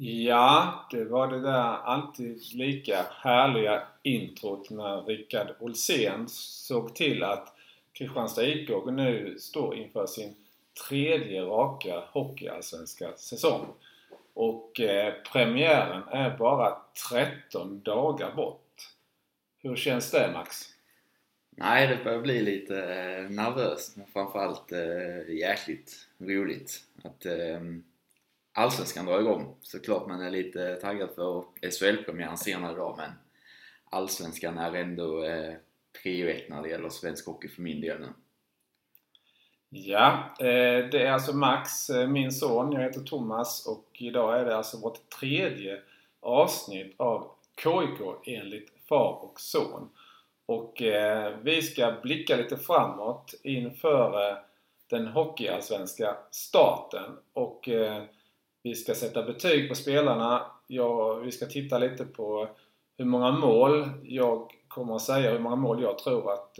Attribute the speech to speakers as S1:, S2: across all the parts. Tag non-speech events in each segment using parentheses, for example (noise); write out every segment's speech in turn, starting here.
S1: Ja, det var det där alltid lika härliga introt när Rickard Olsén såg till att Kristianstad IK nu står inför sin tredje raka hockeyallsvenska säsong. Och eh, premiären är bara 13 dagar bort. Hur känns det Max?
S2: Nej, det börjar bli lite eh, nervöst men framförallt eh, jäkligt roligt att eh, Allsvenskan drar igång. Såklart man är lite taggad för SHL-premiären senare idag men Allsvenskan är ändå eh, prio ett när det gäller svensk hockey för min del nu.
S1: Ja, eh, det är alltså Max, eh, min son. Jag heter Thomas och idag är det alltså vårt tredje avsnitt av KIK enligt far och son. Och eh, vi ska blicka lite framåt inför eh, den hockeyallsvenska starten. Och eh, vi ska sätta betyg på spelarna. Ja, vi ska titta lite på hur många mål jag kommer att säga, hur många mål jag tror att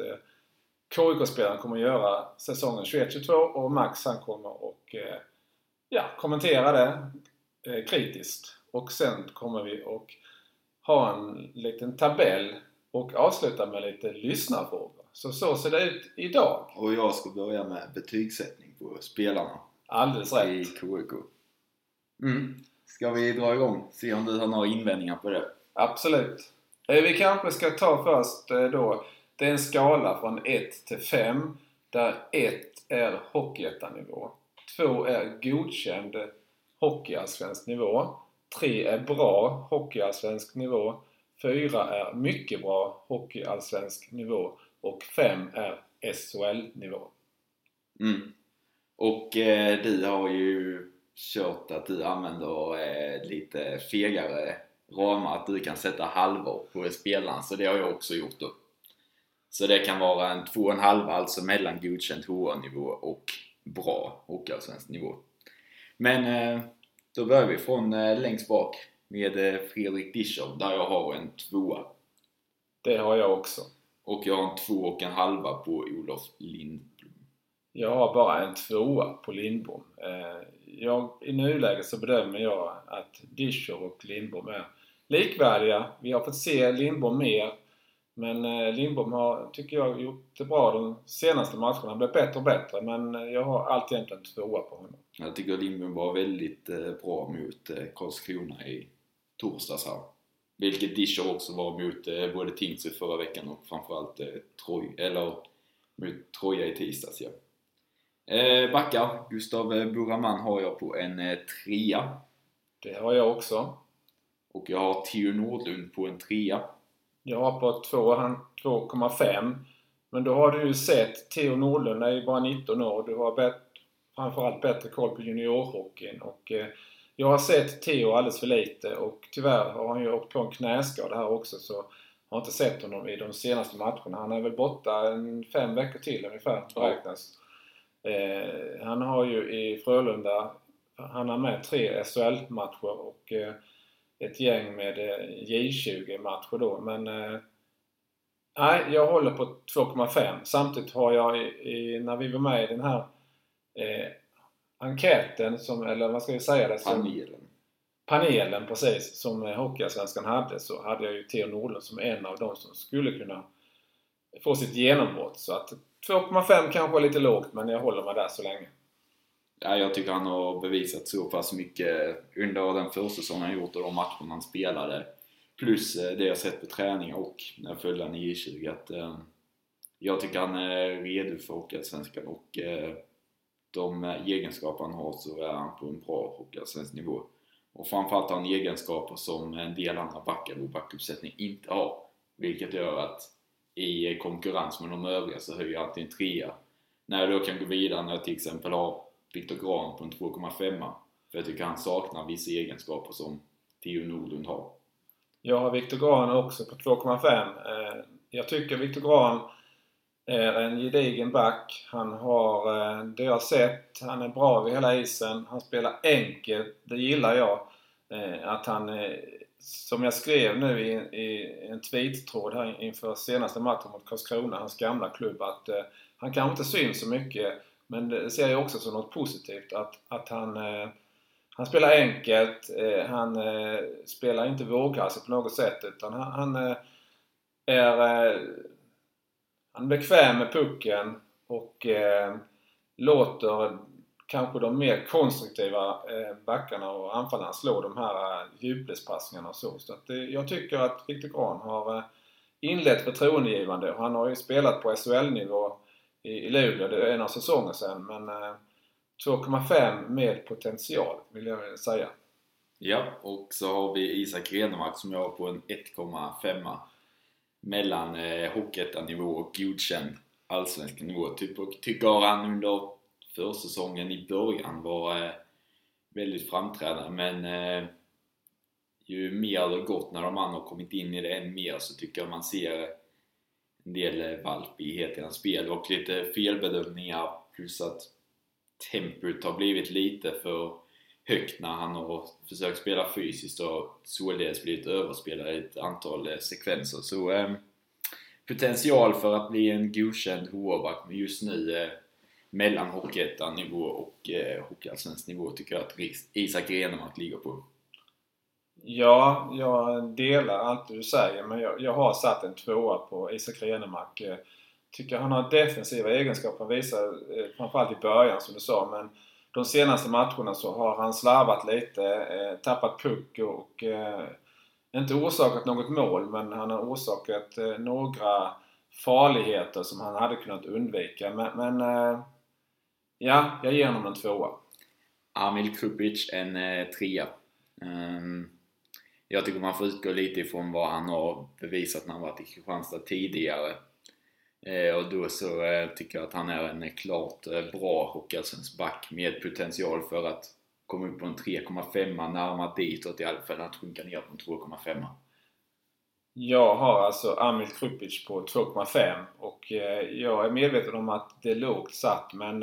S1: KIK-spelaren kommer att göra säsongen 21-22 och Max han kommer att eh, ja, kommentera det eh, kritiskt. Och sen kommer vi att ha en liten tabell och avsluta med lite lyssnarfrågor. Så så ser det ut idag.
S2: Och jag ska börja med betygssättning på spelarna.
S1: Alldeles rätt.
S2: I KIK. Mm. Ska vi dra igång? Se om du har några invändningar på det?
S1: Absolut. Eh, vi kanske ska ta först då det är en skala från 1 till 5 där 1 är Hockeyettanivå, 2 är godkänd Hockeyallsvensk nivå, 3 är bra Hockeyallsvensk nivå, 4 är mycket bra Hockeyallsvensk nivå och 5 är SHL-nivå.
S2: Mm. Och eh, du har ju kört att du använder eh, lite fegare ramar, att du kan sätta halvor på spelaren, så det har jag också gjort då. Så det kan vara en 2,5 alltså mellan godkänd HA-nivå och bra Hockeyallsvensk nivå. Men eh, då börjar vi från eh, längst bak med eh, Fredrik Dischow där jag har en tvåa.
S1: Det har jag också.
S2: Och jag har en två och en halva på Olof Lindblom.
S1: Jag har bara en tvåa på Lindbom. Jag, I nuläget så bedömer jag att Discher och Lindbom är likvärdiga. Vi har fått se Lindbom mer men eh, Lindbom har, tycker jag, gjort det bra de senaste matcherna. Han blev bättre och bättre men eh, jag har alltjämt en tvåa på honom.
S2: Jag tycker Lindbom var väldigt eh, bra mot Karlskrona i torsdags här. Vilket Discher också var mot både Tingsryd förra veckan och framförallt Troj, eller mot Troja i tisdags ja. Eh, backar, Gustav Buraman har jag på en eh, trea.
S1: Det har jag också.
S2: Och jag har Theo Nordlund på en trea.
S1: Jag har på 2,5. Men då har du ju sett Theo Nordlund är ju bara 19 år. Du har bet, framförallt bättre koll på juniorhockeyn. Och, eh, jag har sett Theo alldeles för lite och tyvärr har han ju åkt på en knäskada här också så jag har inte sett honom i de senaste matcherna. Han är väl borta en fem veckor till ungefär beräknas. Eh, han har ju i Frölunda, han har med tre SHL-matcher och eh, ett gäng med eh, J20-matcher då. Men eh, nej, jag håller på 2,5. Samtidigt har jag i, i, när vi var med i den här eh, enkäten, som, eller vad ska vi säga det?
S2: Som, panelen.
S1: Panelen precis, som Hockeyallsvenskan hade så hade jag ju Theo Nordlund som en av de som skulle kunna få sitt genombrott. Så att 2,5 kanske är lite lågt men jag håller mig där så länge.
S2: Ja, jag tycker han har bevisat så pass mycket under den försäsong han gjort och de matcherna han spelade. Plus eh, det jag sett på träning och när jag följde honom i J20 att eh, jag tycker han är redo för Hockeyallsvenskan och eh, de egenskaper han har så är han på en bra Hockeyallsvensk nivå. Och framförallt har han egenskaper som en del andra backar och backuppsättning inte har. Vilket gör att i konkurrens med de övriga så höjer jag alltid en trea. När jag då kan gå vidare när jag till exempel har Viktor Grahn på en 2,5 för jag tycker han saknar vissa egenskaper som Theo Nordlund har.
S1: Jag har Viktor Grahn också på 2,5. Eh, jag tycker Viktor Grahn är en gedigen back. Han har eh, det jag sett. Han är bra vid hela isen. Han spelar enkelt. Det gillar jag. Eh, att han, som jag skrev nu i, en tweet-tråd här inför senaste matchen mot Karlskrona, hans gamla klubb, att eh, han kanske inte syns så mycket men det ser jag också som något positivt att, att han, eh, han spelar enkelt, eh, han eh, spelar inte våghalsigt på något sätt utan han, han eh, är eh, han är bekväm med pucken och eh, låter kanske de mer konstruktiva eh, backarna och anfallarna slår de här eh, djupledspassningarna och så. så att, jag tycker att Viktor Grahn har eh, inlett förtroendegivande. Han har ju spelat på SHL-nivå i, i Luleå, det är en av säsonger sedan. Men 2,5 med potential vill jag säga.
S2: Ja, och så har vi Isak Renemark som jag har på en 1,5 mellan eh, Hockeyettan-nivå och godkänd allsvensk nivå. Typ, tycker han under försäsongen i början var eh, väldigt framträdande men eh, ju mer det gått när de andra har kommit in i det än mer så tycker jag man ser en del eh, valpighet i hans spel och lite felbedömningar plus att tempot har blivit lite för högt när han har försökt spela fysiskt och således blivit överspelad i ett antal sekvenser. Så eh, potential för att bli en godkänd hovback men just nu eh, mellan Hockeyettan-nivå och eh, Hockeyallsvensk nivå tycker jag att Isak Renemark ligger på.
S1: Ja, jag delar allt du säger men jag, jag har satt en tvåa på Isak Renemark. Eh, tycker han har defensiva egenskaper. Han visar eh, framförallt i början som du sa men de senaste matcherna så har han slarvat lite, eh, tappat puck och eh, inte orsakat något mål men han har orsakat eh, några farligheter som han hade kunnat undvika. Men, men eh, ja, jag ger honom en tvåa.
S2: Amil Krupic en eh, trea. Um, jag tycker man får utgå lite ifrån vad han har bevisat när han varit i Kristianstad tidigare. Eh, och då så eh, tycker jag att han är en klart eh, bra hockeyallsvensk back med potential för att komma upp på en 3,5 närmare ditåt i alla fall att sjunka ner på en 2,5.
S1: Jag har alltså Amil Krupic på 2,5 och jag är medveten om att det är lågt satt men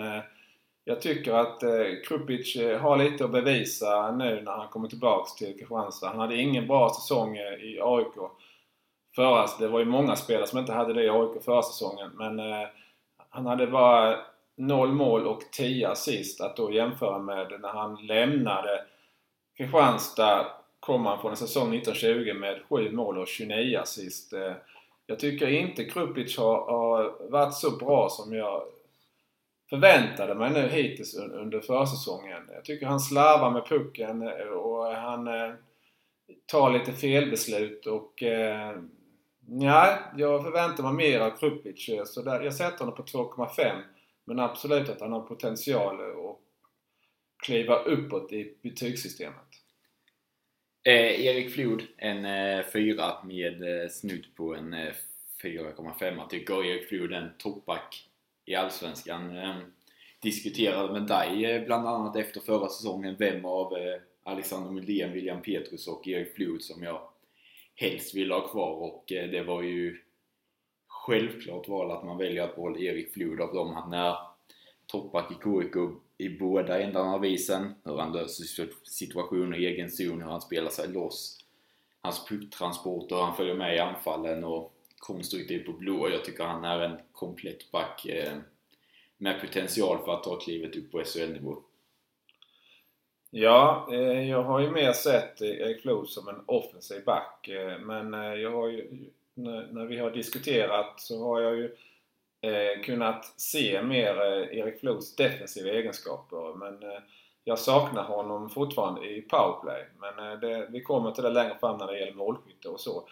S1: jag tycker att eh, Krupic eh, har lite att bevisa nu när han kommer tillbaks till Kristianstad. Han hade ingen bra säsong eh, i AIK förra, alltså, det var ju många spelare som inte hade det i AIK förra säsongen men eh, han hade bara noll mål och 10 assist att då jämföra med när han lämnade Kristianstad kom han från en säsong 1920 med 7 mål och 29 assist. Eh, jag tycker inte Krupic har, har varit så bra som jag förväntade mig nu hittills under försäsongen. Jag tycker han slarvar med pucken eh, och han eh, tar lite felbeslut och eh, Nej, jag förväntar mig mer av Krupic. Så där, jag sätter honom på 2,5. Men absolut att han har potential att kliva uppåt i betygssystemet.
S2: Eh, Erik Flod, en eh, fyra med eh, snudd på en eh, 4,5. Tycker Erik Flod en toppback i Allsvenskan. Eh, diskuterade med dig eh, bland annat efter förra säsongen vem av eh, Alexander Muldén, William Petrus och Erik Flod som jag helst vill ha kvar och eh, det var ju självklart val att man väljer att behålla Erik Flod av dem. Han är toppback i KIK i båda ändarna av isen. Hur han löser situationer i egen zon, hur han spelar sig loss. Hans pucktransporter, han följer med i anfallen och konstruktiv på blå. Jag tycker han är en komplett back eh, med potential för att ta klivet upp på SHL-nivå.
S1: Ja, eh, jag har ju mer sett eh, Erik Flod som en offensiv back. Eh, men eh, jag har ju, när vi har diskuterat så har jag ju eh, kunnat se mer eh, Erik Flods defensiva egenskaper. Men jag saknar honom fortfarande i powerplay. Men det, vi kommer till det längre fram när det gäller målskytte och så.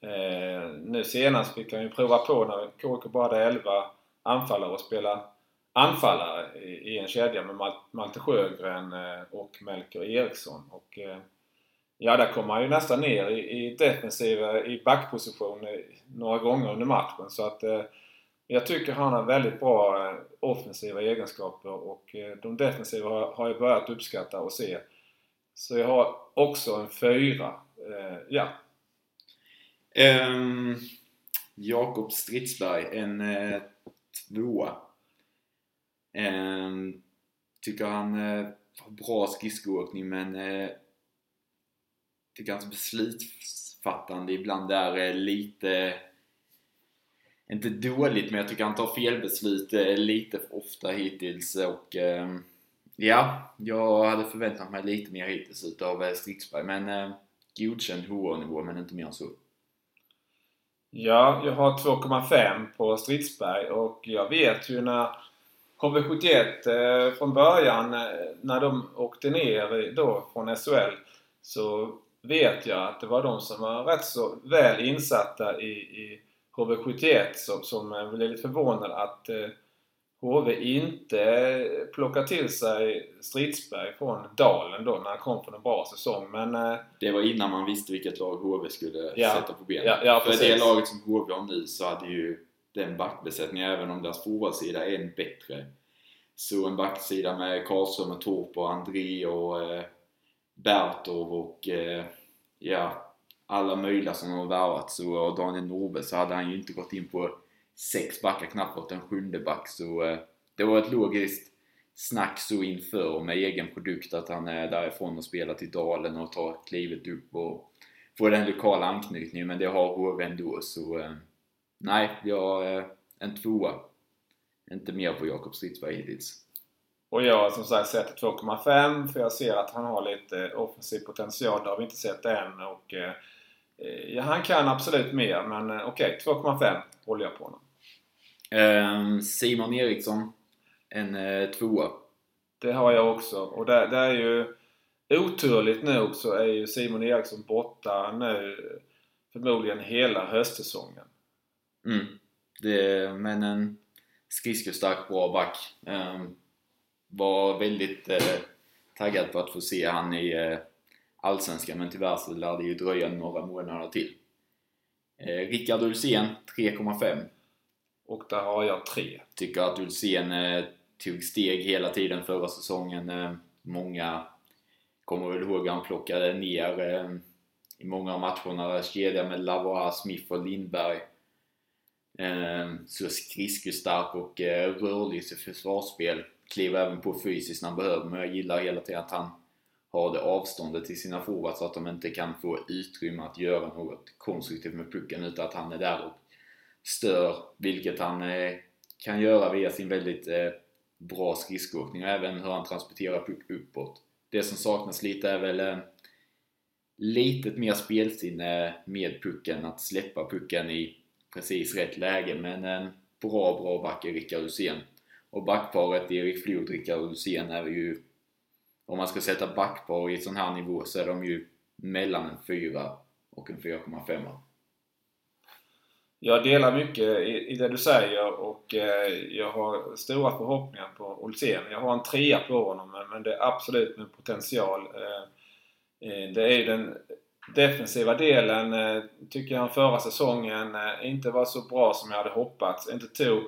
S1: Eh, nu senast fick han ju prova på när KK bara hade 11 anfallare och spela anfallare i, en kedja med Malte Sjögren eh, och Melker Eriksson. Och, eh, ja, där kom han ju nästan ner i, i defensiv, eh, i backposition eh, några gånger under matchen. Så att eh, jag tycker han har väldigt bra offensiva egenskaper och de defensiva har jag börjat uppskatta och se. Så jag har också en fyra. Ja.
S2: Um, Jakob Stridsberg, en uh, tvåa. Um, tycker han eh, har bra skridskoåkning men eh, tycker hans beslutsfattande ibland är eh, lite inte dåligt men jag tycker han tar felbeslut eh, lite för ofta hittills och eh, Ja, jag hade förväntat mig lite mer hittills utav Stridsberg, men eh, godkänd HH-nivå men inte mer än så.
S1: Ja, jag har 2,5 på Stridsberg och jag vet ju när HV71 eh, från början, eh, när de åkte ner då från SHL, så vet jag att det var de som var rätt så väl insatta i, i HV71 som, som blev lite förvånade att eh, HV inte plockar till sig Stridsberg från Dalen då när han kom från en bra säsong. Men, eh,
S2: det var innan man visste vilket lag HV skulle
S1: ja,
S2: sätta på benen.
S1: Ja, ja,
S2: För
S1: precis.
S2: det laget som HV har nu så hade ju den backbesättningen, även om deras forwardsida är än bättre, så en backsida med Karlström och Torp och André och eh, Bertov och eh, ja, alla möjliga som har värvat så, och Daniel Norberg så hade han ju inte gått in på sex backar, knappt fått en sjunde back så eh, det var ett logiskt snack så inför och med egen produkt att han är därifrån och spelar till Dalen och tar klivet upp och får den lokala anknytningen men det har HV ändå så eh, nej, jag eh, en tvåa. Inte mer på Jakob Stridsberg hittills.
S1: Och jag som sagt sätter 2,5 för jag ser att han har lite offensiv potential. Det har vi inte sett än. Och, eh, eh ja, han kan absolut mer men eh, okej, okay, 2,5 håller jag på honom.
S2: Eh, Simon Eriksson, en eh, tvåa.
S1: Det har jag också. Och det, det är ju oturligt nog så är ju Simon Eriksson borta nu förmodligen hela höstsäsongen.
S2: Mm. Det, men en skridskostark, bra back. Um, var väldigt eh, taggad på att få se han i eh, Allsvenskan men tyvärr så lär det ju dröja några månader till. Eh, Rickard Ulsén 3,5.
S1: Och där har jag tre.
S2: Tycker att Ulsén eh, tog steg hela tiden förra säsongen. Eh, många kommer väl ihåg att han plockade ner eh, i många av matcherna kedja med Lavois, Smith och Lindberg. Eh, så skridskostark och eh, rörlig i sitt försvarsspel kliver även på fysiskt när han behöver, men jag gillar hela tiden att han har det avståndet till sina forwards så att de inte kan få utrymme att göra något konstruktivt med pucken utan att han är där och stör, vilket han eh, kan göra via sin väldigt eh, bra skridskoåkning och även hur han transporterar puck uppåt. Det som saknas lite är väl eh, lite mer spelsinne med pucken, att släppa pucken i precis rätt läge, men en bra, bra back i Rickard Hussein. Och backparet Erik Flod, Rickard Hussein är ju... Om man ska sätta backpar i sån här nivå så är de ju mellan en 4 och en 4,5.
S1: Jag delar mycket i, i det du säger och eh, jag har stora förhoppningar på Olsén. Jag har en trea på honom men, men det är absolut med potential. Eh, eh det är ju den defensiva delen eh, tycker jag förra säsongen eh, inte var så bra som jag hade hoppats. Inte tog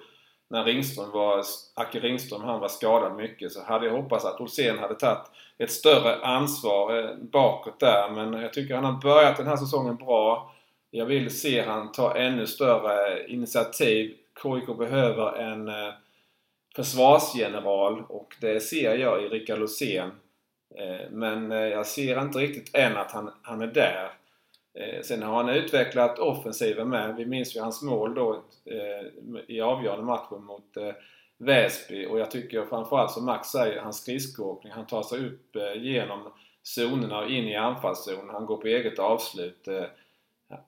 S1: när Ringström var, Acke Ringström han var skadad mycket så hade jag hoppats att Olsén hade tagit ett större ansvar eh, bakåt där. Men jag tycker han har börjat den här säsongen bra. Jag vill se han ta ännu större initiativ. KIK behöver en eh, försvarsgeneral och det ser jag i Rickard Losén. Eh, men eh, jag ser inte riktigt än att han, han är där. Sen har han utvecklat offensiven med. Vi minns ju hans mål då i avgörande matchen mot Väsby och jag tycker framförallt som Max säger, hans skridskoåkning. Han tar sig upp genom zonerna och in i anfallszonen. Han går på eget avslut.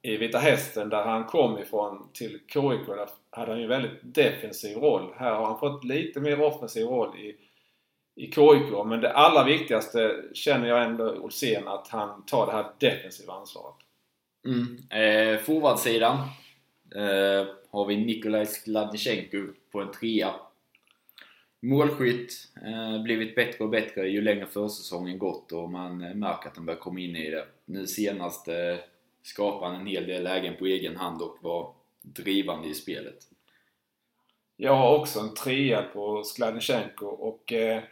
S1: I Vita Hästen där han kom ifrån till KIK där hade han ju en väldigt defensiv roll. Här har han fått lite mer offensiv roll i, i KIK men det allra viktigaste känner jag ändå Olsén att han tar det här defensiva ansvaret.
S2: Mm. Eh, Forwardsidan eh, har vi Nikolaj Skladnichenko på en trea. Målskytt, eh, blivit bättre och bättre ju längre försäsongen gått och man eh, märker att han börjar komma in i det. Nu senast eh, skapade han en hel del lägen på egen hand och var drivande i spelet.
S1: Jag har också en trea på Skladnysjenko och eh,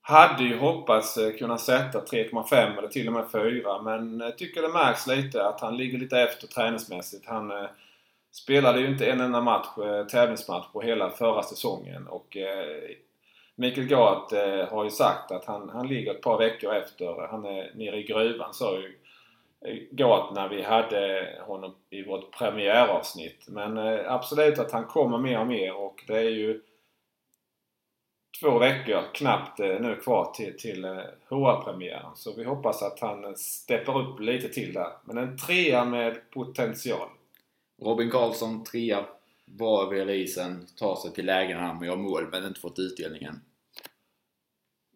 S1: hade ju hoppats eh, kunna sätta 3,5 eller till och med 4 men jag tycker det märks lite att han ligger lite efter träningsmässigt. Han eh, spelade ju inte en enda match, eh, tävlingsmatch på hela förra säsongen och eh, Mikael Gart eh, har ju sagt att han, han ligger ett par veckor efter. Han är nere i gruvan sa ju gått när vi hade honom i vårt premiäravsnitt. Men eh, absolut att han kommer mer och mer och det är ju två veckor knappt eh, nu kvar till, till eh, HR-premiären. Så vi hoppas att han steppar upp lite till där. Men en trea med potential.
S2: Robin Karlsson, trea. Bra över isen. Tar sig till lägen här med gör mål, men inte fått utdelningen.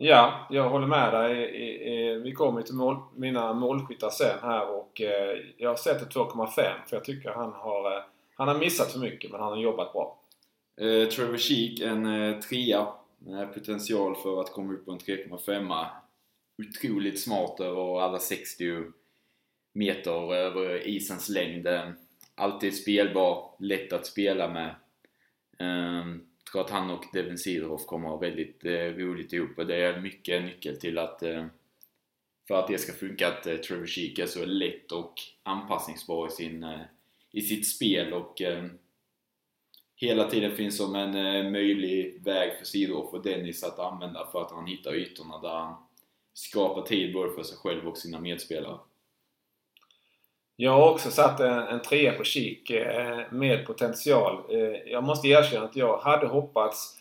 S1: Ja, jag håller med dig. Vi kommer till mål, mina målskyttar sen här och eh, jag sätter 2,5 för jag tycker han har, eh, han har missat för mycket men han har jobbat bra.
S2: Eh, Trevor Sheek, en eh, trea. Med potential för att komma upp på en 3,5. Otroligt smart över alla 60 meter över isens längd. Alltid spelbar, lätt att spela med. Um, tror att han och Devin Sidroff kommer att ha väldigt eh, roligt ihop och det är mycket nyckel till att eh, för att det ska funka att eh, Trevor Sheek är så lätt och anpassningsbar i, sin, eh, i sitt spel och eh, hela tiden finns som en eh, möjlig väg för Sidroff och Dennis att använda för att han hittar ytorna där han skapar tid både för sig själv och sina medspelare.
S1: Jag har också satt en, en trea på kik eh, med potential. Eh, jag måste erkänna att jag hade hoppats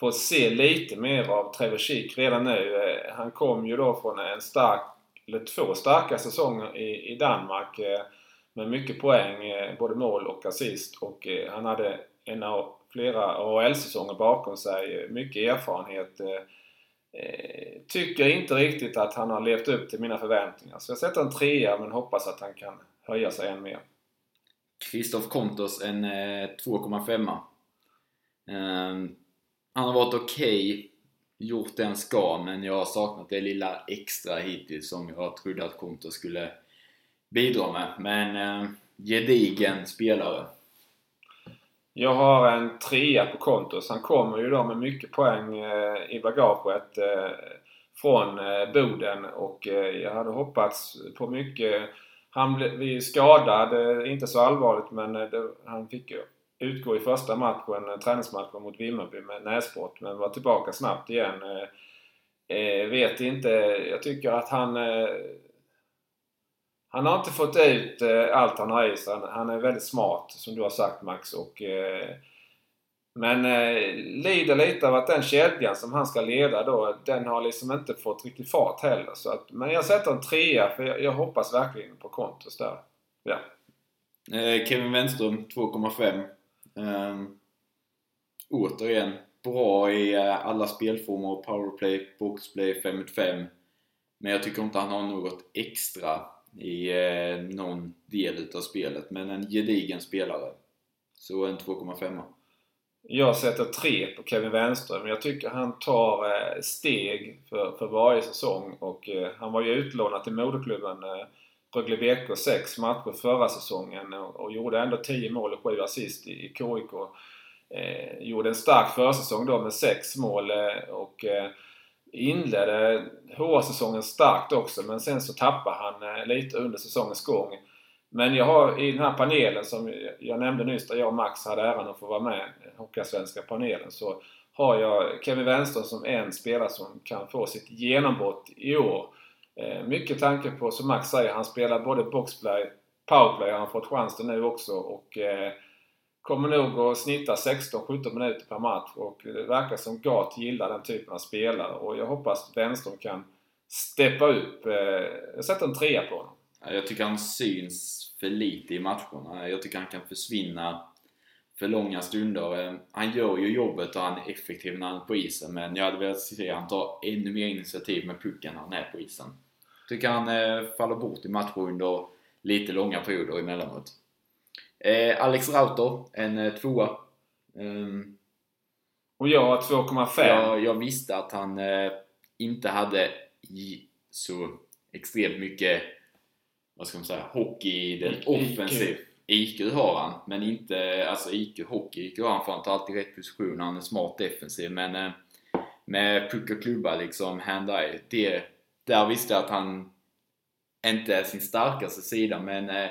S1: få se lite mer av Trevor Kik redan nu. Eh, han kom ju då från en stark, eller två starka säsonger i, i Danmark med mycket poäng, både mål och assist. Och han hade en av flera AHL-säsonger bakom sig. Mycket erfarenhet. Eh, tycker inte riktigt att han har levt upp till mina förväntningar. Så jag sätter en trea men hoppas att han kan höja sig än mer.
S2: Kristoff Kontos en eh, 2,5. Ehm, han har varit okej, okay, gjort det han ska, men jag har saknat det lilla extra hittills som jag trodde att Kontos skulle bidra med. Men ehm, gedigen spelare.
S1: Jag har en trea på Kontos. Han kommer ju då med mycket poäng eh, i bagaget eh, från eh, Boden och jag hade hoppats på mycket han blev skadad, eh, inte så allvarligt men eh, det, han fick utgå i första matchen, träningsmatchen mot Vimmerby med näsbrott men var tillbaka snabbt igen. Eh, vet inte, jag tycker att han eh, han har inte fått ut eh, allt han har i sig. Han, är väldigt smart som du har sagt Max och eh, men eh, lider lite av att den kedjan som han ska leda då, den har liksom inte fått riktigt fart heller. Så att, men jag sätter en trea för jag, jag hoppas verkligen på Kontos där. Ja.
S2: Eh, Kevin Wenström 2,5. Eh, återigen, bra i eh, alla spelformer. Powerplay, boxplay, 5 mot 5. Men jag tycker inte han har något extra i eh, någon del utav spelet. Men en gedigen spelare. Så en 2,5.
S1: Jag sätter 3 på Kevin Wenström. Jag tycker han tar eh, steg för, för varje säsong och eh, han var ju utlånad till moderklubben eh, Rögle BK 6 matcher förra säsongen och, gjorde ändå 10 mål och 7 assist i, KIK. Eh, gjorde en stark försäsong då med 6 mål eh, och eh, inledde HR-säsongen starkt också men sen så tappade han eh, lite under säsongens gång. Men jag har i den här panelen som jag nämnde nyss där jag och Max hade äran att få vara med, Hockeyallsvenska panelen, så har jag Kevin Wenström som en spelare som kan få sitt genombrott i år. Eh, mycket tanke på, som Max säger, han spelar både boxplay, powerplay har han fått chansen nu också och eh, kommer nog att snitta 16-17 minuter per match och det verkar som Gat gillar den typen av spelare och jag hoppas att Wenström kan steppa upp. Eh, jag sätter en trea på honom.
S2: Jag tycker han syns för lite i matcherna. Jag tycker han kan försvinna för långa stunder. Eh, han gör ju jobbet och han är effektiv när han är på isen men jag hade velat se han ta ännu mer initiativ med pucken när han är på isen. Tycker han eh, faller bort i matcher under lite långa perioder emellanåt. Eh, Alex Rauter, en eh, tvåa. Um,
S1: och jag har 2,5.
S2: Jag, jag, visste att han eh, inte hade så extremt mycket vad ska man säga, hockey i den offensiv. IQ har han, men inte, alltså IQ, hockey-IQ har han för han tar alltid rätt position, han är smart defensiv men eh, med puck och klubba liksom, hand-eye, det, där visste jag att han inte är sin starkaste sida men eh,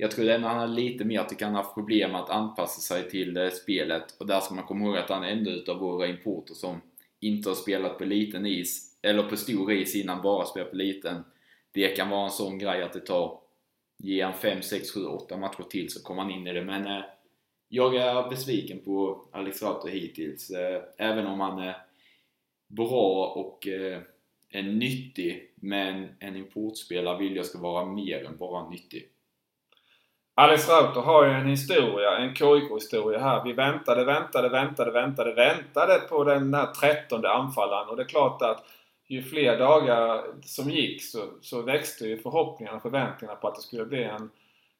S2: jag tror ändå han har lite mer att han har haft problem att anpassa sig till eh, spelet och där ska man komma ihåg att han är ändå utav våra importer som inte har spelat på liten is, eller på stor is innan bara spelat på liten det kan vara en sån grej att det tar Ge han 5, 6, 7, 8 matcher till så kommer han in i det men eh, jag är besviken på Alex Rauter hittills. Eh, även om han är bra och eh, en nyttig, men en importspelare vill jag ska vara mer än bara nyttig.
S1: Alice Rauter har ju en historia, en KIK-historia här. Vi väntade, väntade, väntade, väntade, väntade på den här trettonde anfallaren och det är klart att ju fler dagar som gick så, så växte ju förhoppningarna och förväntningarna på att det skulle bli en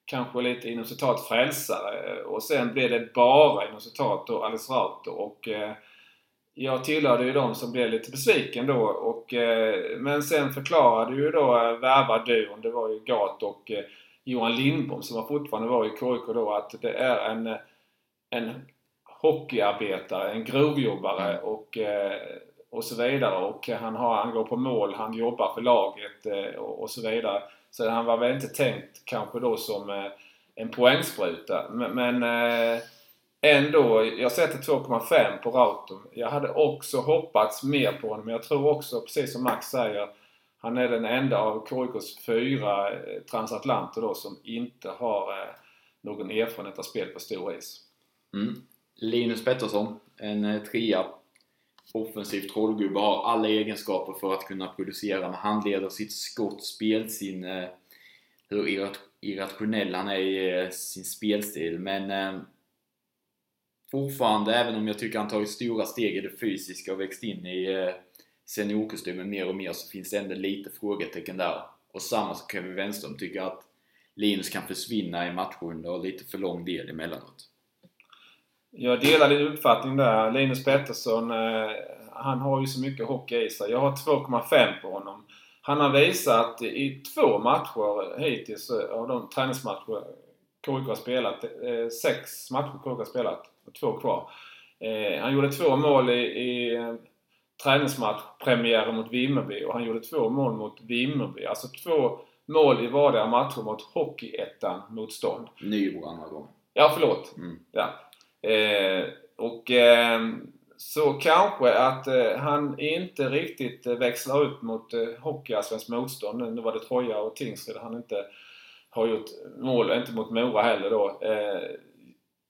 S1: kanske lite inom citat frälsare. Och sen blev det bara inom citat då Alice Rauter. Och eh, jag tillhörde ju de som blev lite besviken då. Och, eh, men sen förklarade ju då eh, värvarduon, det var ju Gat och eh, Johan Lindbom som var fortfarande var i KIK då, att det är en, en hockeyarbetare, en grovjobbare mm. och, eh, och så vidare. Och han, har, han går på mål, han jobbar för laget eh, och, och så vidare. Så han var väl inte tänkt kanske då som eh, en poängspruta. Men, men ändå, jag sätter 2,5 på Rautum. Jag hade också hoppats mer på honom. Men jag tror också, precis som Max säger, han är den enda av KIKs fyra eh, transatlanter då som inte har eh, någon erfarenhet av spel på stor is.
S2: Mm. Linus Pettersson, en eh, trea. Offensiv trollgubbe, har alla egenskaper för att kunna producera, men han leder sitt skott, spelsinne, hur irrationell han är i sin spelstil. Men eh, fortfarande, även om jag tycker han tagit stora steg i det fysiska och växt in i eh, seniorkostymen mer och mer, så finns det ändå lite frågetecken där. Och samma som Kevin Wenström tycker att Linus kan försvinna i matchrundor och lite för lång del emellanåt.
S1: Jag delar din uppfattning där. Linus Pettersson, eh, han har ju så mycket hockey i sig. Jag har 2,5 på honom. Han har visat i två matcher hittills eh, av de träningsmatcher KIK har spelat. Eh, sex matcher KIK har spelat. Och två kvar. Han gjorde två mål i, i träningsmatch, premiären mot Vimmerby och han gjorde två mål mot Vimmerby. Alltså två mål i vardera matcher mot Hockeyettan-motstånd.
S2: Nybro andra gången.
S1: Ja, förlåt. Mm. Ja. Eh, och eh, så kanske att eh, han inte riktigt växlar upp mot eh, Hockeyallsvenskt motstånd. Nu var det Troja och Tingsryd han inte har gjort mål, inte mot Mora heller då.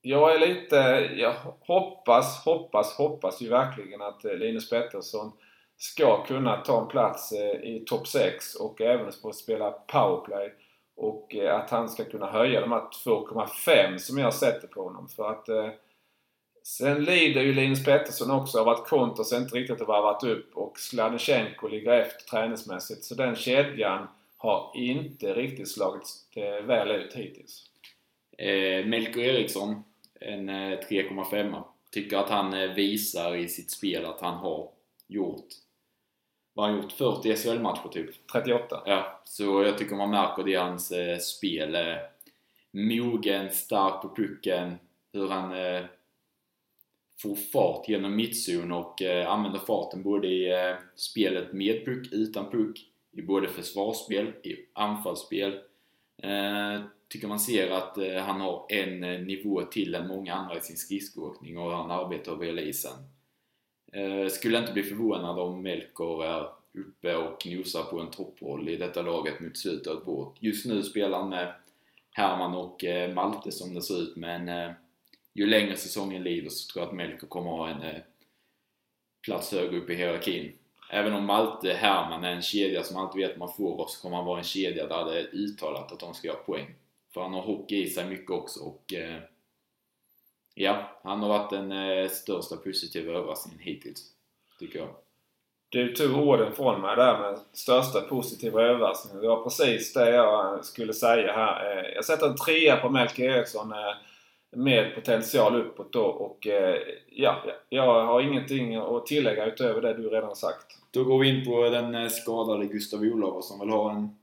S1: Jag är lite, jag hoppas, hoppas, hoppas ju verkligen att eh, Linus Pettersson ska kunna ta en plats eh, i topp 6 och även få spela powerplay. Och eh, att han ska kunna höja de här 2,5 som jag sätter på honom. För att Sen lider ju Linus Pettersson också av att Kontos inte riktigt har varvat upp och Sladnichenko ligger efter träningsmässigt. Så den kedjan har inte riktigt slagit väl ut hittills.
S2: Eh, Melker Eriksson, en eh, 3,5. Tycker att han eh, visar i sitt spel att han har gjort vad han gjort? 40 SHL-matcher typ?
S1: 38.
S2: Ja, så jag tycker man märker det i hans eh, spel. Eh, mogen, stark på pucken, hur han eh, får fart genom mittzon och eh, använder farten både i eh, spelet med puck, utan puck, i både försvarsspel, i anfallsspel. Tycker man ser att eh, han har en eh, nivå till än många andra i sin skridskoåkning och han arbetar över hela isen. Eh, skulle inte bli förvånad om Melker är uppe och nosar på en topproll i detta laget mot slutet av båt. Just nu spelar han med Herman och Malte som det ser ut men ju längre säsongen lider så tror jag att Melker kommer ha en plats högre upp i hierarkin. Även om Malte Herman är en kedja som alltid vet man får så kommer han vara en kedja där det är uttalat att de ska göra poäng. För han har hockey i sig mycket också och eh, ja, han har varit den eh, största positiva överraskningen hittills. Tycker jag.
S1: Du tog orden från mig där med största positiva överraskningen. Det var precis det jag skulle säga här. Eh, jag sätter en trea på Melker Eriksson eh, med potential uppåt då och eh, ja, jag har ingenting att tillägga utöver det du redan sagt.
S2: Då går vi in på den skadade Gustav Olof som vill ha en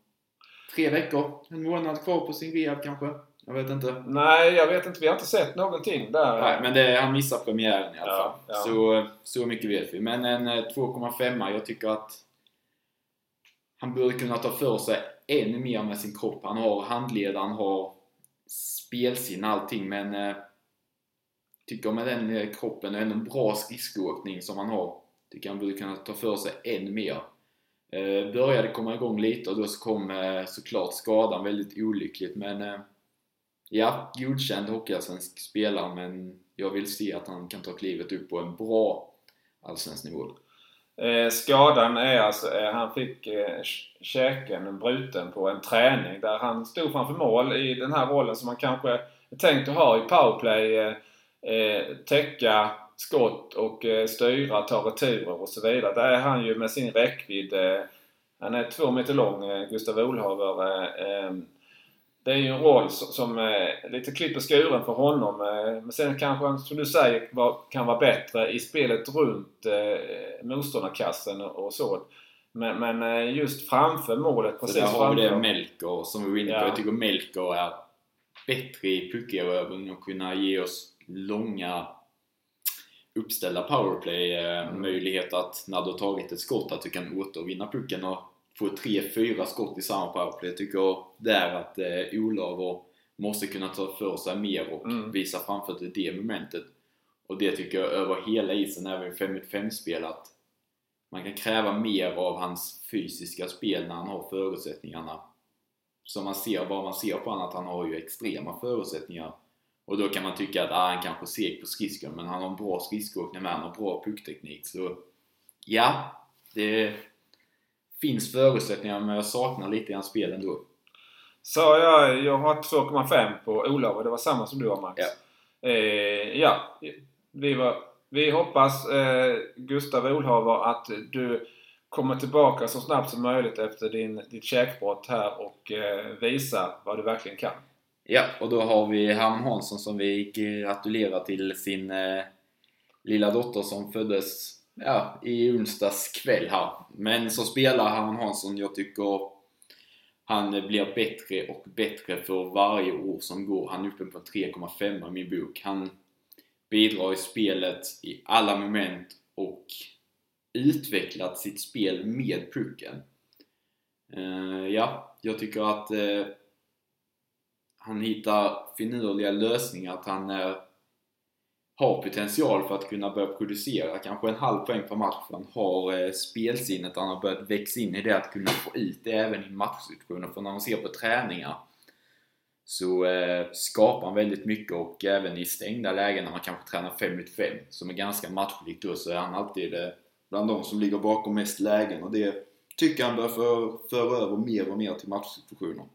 S2: tre veckor, en månad kvar på sin rehab kanske. Jag vet inte.
S1: Nej, jag vet inte. Vi har inte sett någonting där.
S2: Nej, men det, han missar premiären i alla fall. Ja, ja. Så, så mycket vet vi. Men en 2,5 jag tycker att han borde kunna ta för sig ännu mer med sin kropp. Han har handled, han har spelsinne, allting. Men eh, tycker med den eh, kroppen och en bra skridskoåkning som han har, tycker han borde kunna ta för sig ännu mer. Eh, började komma igång lite och då så kom eh, såklart skadan väldigt olyckligt men eh, ja, godkänd hockeyallsvensk spelare men jag vill se att han kan ta klivet upp på en bra allsvensk nivå.
S1: Eh, skadan är alltså, eh, han fick eh, käken bruten på en träning där han stod framför mål i den här rollen som man kanske är tänkt att ha i powerplay. Eh, eh, täcka skott och eh, styra, ta returer och så vidare. Där är han ju med sin räckvidd. Eh, han är två meter lång, eh, Gustav Olhaver. Det är ju en roll som är lite klippt och skuren för honom. Men sen kanske han, som du säger, kan vara bättre i spelet runt motståndarkassen och så. Men, men just framför målet,
S2: precis framför. Så där har vi det Melker som vi var inne på. Ja. Jag tycker Melker är bättre i puckerövring och kunna ge oss långa uppställda powerplay-möjlighet mm. att när du har tagit ett skott att du kan återvinna pucken och få 3-4 skott i samma powerplay. Jag tycker där att eh, Olav måste kunna ta för sig mer och mm. visa framför till det momentet. Och det tycker jag över hela isen, även i 5 mot 5 spel att man kan kräva mer av hans fysiska spel när han har förutsättningarna. Som man ser, vad man ser på honom, att han har ju extrema förutsättningar och då kan man tycka att ah, han kanske är seg på skridskon men han har en bra skridskoåkning med, han har bra puckteknik. Så ja, det finns förutsättningar men jag saknar lite grann spel ändå.
S1: Så jag, jag har 2,5 på Olav och det var samma som du har Max. Ja. Eh, ja, vi, var, vi hoppas eh, Gustav Olhaver att du kommer tillbaka så snabbt som möjligt efter din, ditt käkbrott här och eh, visar vad du verkligen kan.
S2: Ja, och då har vi Herman Hansson som vi gratulerar till sin eh, lilla dotter som föddes ja, i onsdags kväll här. Men så spelar Herman Hansson, jag tycker han blir bättre och bättre för varje år som går. Han är uppe på 3,5 i min bok. Han bidrar i spelet i alla moment och utvecklat sitt spel med pucken. Uh, ja, jag tycker att uh, han hittar finurliga lösningar, att han eh, har potential för att kunna börja producera kanske en halv poäng per match. Han har eh, spelsinnet, han har börjat växa in i det att kunna få ut det även i matchsituationer. För när man ser på träningar så eh, skapar han väldigt mycket och även i stängda lägen när man kanske tränar 5 mot 5 som är ganska matchlikt då så är han alltid eh, bland de som ligger bakom mest lägen och det tycker han bör föra över mer och mer till matchsituationer.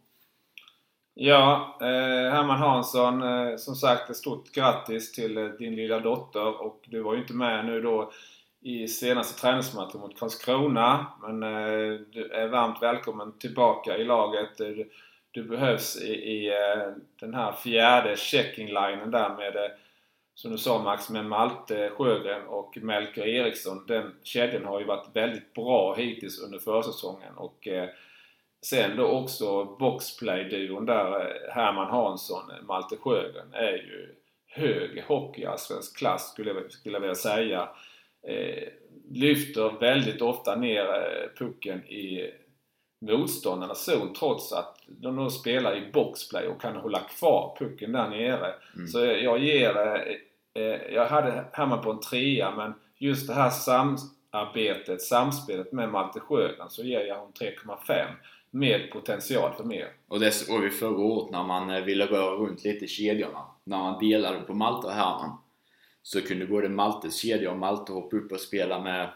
S1: Ja, eh, Herman Hansson, eh, som sagt ett stort grattis till eh, din lilla dotter och du var ju inte med nu då i senaste träningsmatchen mot Karlskrona. Men eh, du är varmt välkommen tillbaka i laget. Eh, du, du behövs i, i eh, den här fjärde checking-linen där med, eh, som du sa Max, med Malte Sjögren och Melker Eriksson. Den kedjan har ju varit väldigt bra hittills under försäsongen och eh, Sen då också boxplay-duon där, eh, Herman Hansson, Malte Sjögren, är ju hög hockeyallsvensk klass skulle jag, skulle jag vilja säga. Eh, lyfter väldigt ofta ner eh, pucken i motståndarnas zon trots att de då spelar i boxplay och kan hålla kvar pucken där nere. Mm. Så jag ger... Eh, eh, jag hade Herman på en trea men just det här samarbetet, samspelet med Malte Sjögren så ger jag honom 3,5 med potential för mer.
S2: Och det såg vi förra året när man eh, ville röra runt lite i kedjorna. När man delade på Malte och Herman. Så kunde både Maltes kedja och Malte hoppa upp och spela med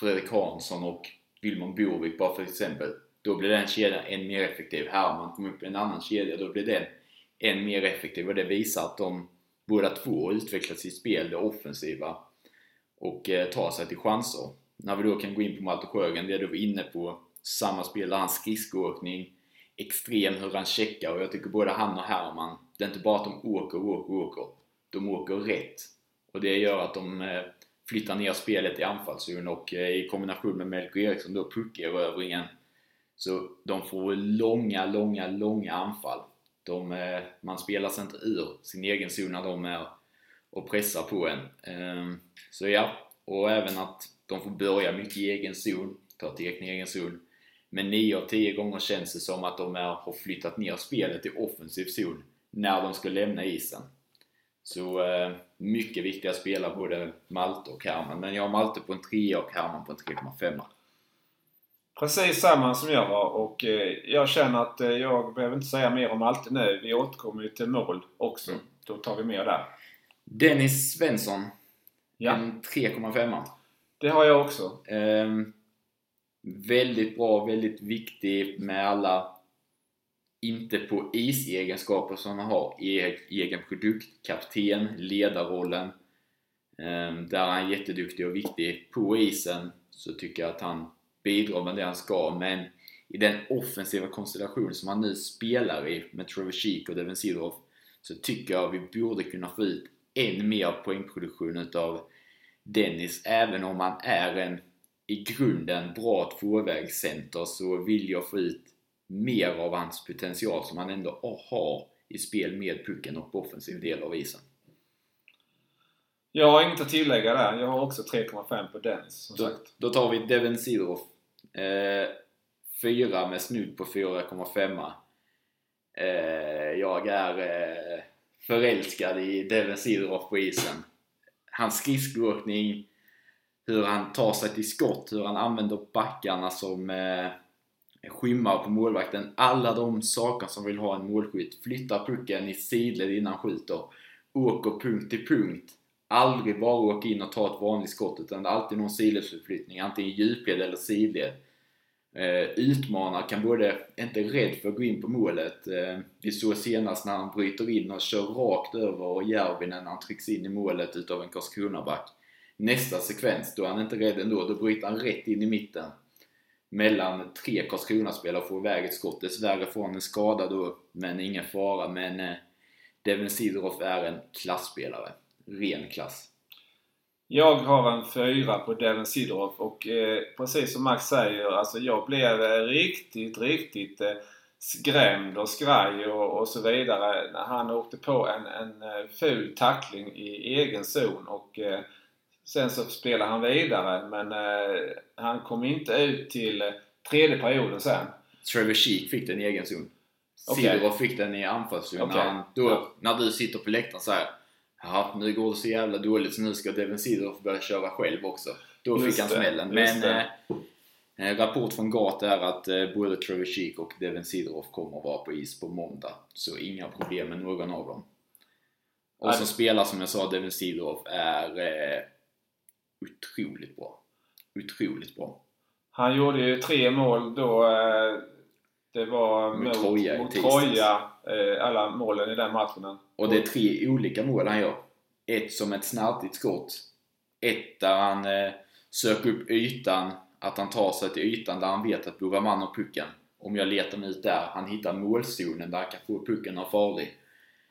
S2: Fredrik Hansson och Wilman Borvik bara för exempel. Då blir den kedjan än mer effektiv. Herman kom upp i en annan kedja, då blir den än mer effektiv och det visar att de båda två utvecklat sitt spel, det offensiva och eh, tar sig till chanser. När vi då kan gå in på Malte Sjögren, det du var inne på samma spel där hans skridskoåkning extrem hur han checkar och jag tycker både han och Herman, det är inte bara att de åker, åker, åker. De åker rätt. Och det gör att de eh, flyttar ner spelet i anfallszon och eh, i kombination med Melker Eriksson då puckerövringen så de får långa, långa, långa anfall. De, eh, man spelar sig inte ur sin egen zon när de är och pressar på en. Ehm, så ja, och även att de får börja mycket i egen zon, ta tekning i egen zon. Men 9 av 10 gånger känns det som att de är, har flyttat ner spelet i offensiv zon när de ska lämna isen. Så eh, mycket viktiga spelare både Malte och Herman. Men jag har Malte på en 3 och Herman på en 3,5.
S1: Precis samma som jag har och eh, jag känner att eh, jag behöver inte säga mer om Malte nu. Vi återkommer ju till mål också. Mm. Då tar vi mer där.
S2: Dennis Svensson. Ja. En 3,5.
S1: Det har jag också.
S2: Ehm, väldigt bra, väldigt viktig med alla inte på is-egenskaper som han har egen produkt, kapten, ledarrollen. Ehm, där han är jätteduktig och viktig. På isen så tycker jag att han bidrar med det han ska, men i den offensiva konstellation som han nu spelar i med Trevor Sheek och Devin Sidorov så tycker jag vi borde kunna få ut än mer poängproduktion utav Dennis. Även om han är en i grunden bra tvåvägscenter så vill jag få ut mer av hans potential som han ändå har i spel med pucken och på offensiv del av isen.
S1: Jag har inget att tillägga där. Jag har också 3,5 på Dennis som
S2: då,
S1: sagt.
S2: Då tar vi Devin Sidorov. Eh, 4 med snudd på 4,5. Eh, jag är eh, förälskad i Devin Sidorov på isen. Hans skridskoåkning, hur han tar sig till skott, hur han använder backarna som eh, skymmar på målvakten. Alla de saker som vill ha en målskytt. Flyttar pucken i sidled innan han skjuter. Åker punkt till punkt. Aldrig bara åka in och ta ett vanligt skott utan det är alltid någon sidledsförflyttning. Antingen djupled eller sidled. Eh, utmanar, kan både, inte rädd för att gå in på målet. Eh, vi såg senast när han bryter in och kör rakt över Järvinen när han trycks in i målet utav en Karlskronaback. Nästa sekvens, då är han inte rädd ändå. Då bryter han rätt in i mitten mellan tre Karlskrona-spelare och får iväg ett skott. Dessvärre får han en skada då, men ingen fara. Men eh, Devin Sidorov är en klassspelare. Ren klass.
S1: Jag har en fyra på Devin Sidorov och eh, precis som Max säger, alltså jag blev eh, riktigt, riktigt eh, skrämd och skraj och, och, så vidare när han åkte på en, en eh, ful tackling i egen zon och eh, sen så spelade han vidare men eh, han kom inte ut till tredje perioden sen.
S2: Trevor Sheek fick den i egen zon.
S1: Okej.
S2: Sidorov fick den i anfallszon.
S1: Okej.
S2: När, han- då,
S1: Ja.
S2: när du sitter på läktaren så här. Jaha, nu går det så jävla dåligt så nu ska Devin Sidorov börja köra själv också. Då
S1: Just
S2: fick han smällen. Men eh, eh, rapport från GAT är att eh, både Trevor Sheek och Devin Sidorov kommer att vara på is på måndag. Så inga problem med någon av dem. Och som spelare som jag sa, Devin Sidorov är eh, otroligt bra. Otroligt bra.
S1: Han gjorde ju tre mål då. Eh, det var
S2: Mot
S1: mot,
S2: Troja
S1: mot. Troja, eh, alla målen i den matchen.
S2: Och det är tre olika mål han gör. Ett som ett snärtigt skott. Ett där han eh, söker upp ytan, att han tar sig till ytan där han vet att Buraman har pucken. Om jag letar mig ut där, han hittar målzonen där han kan få pucken och farlig.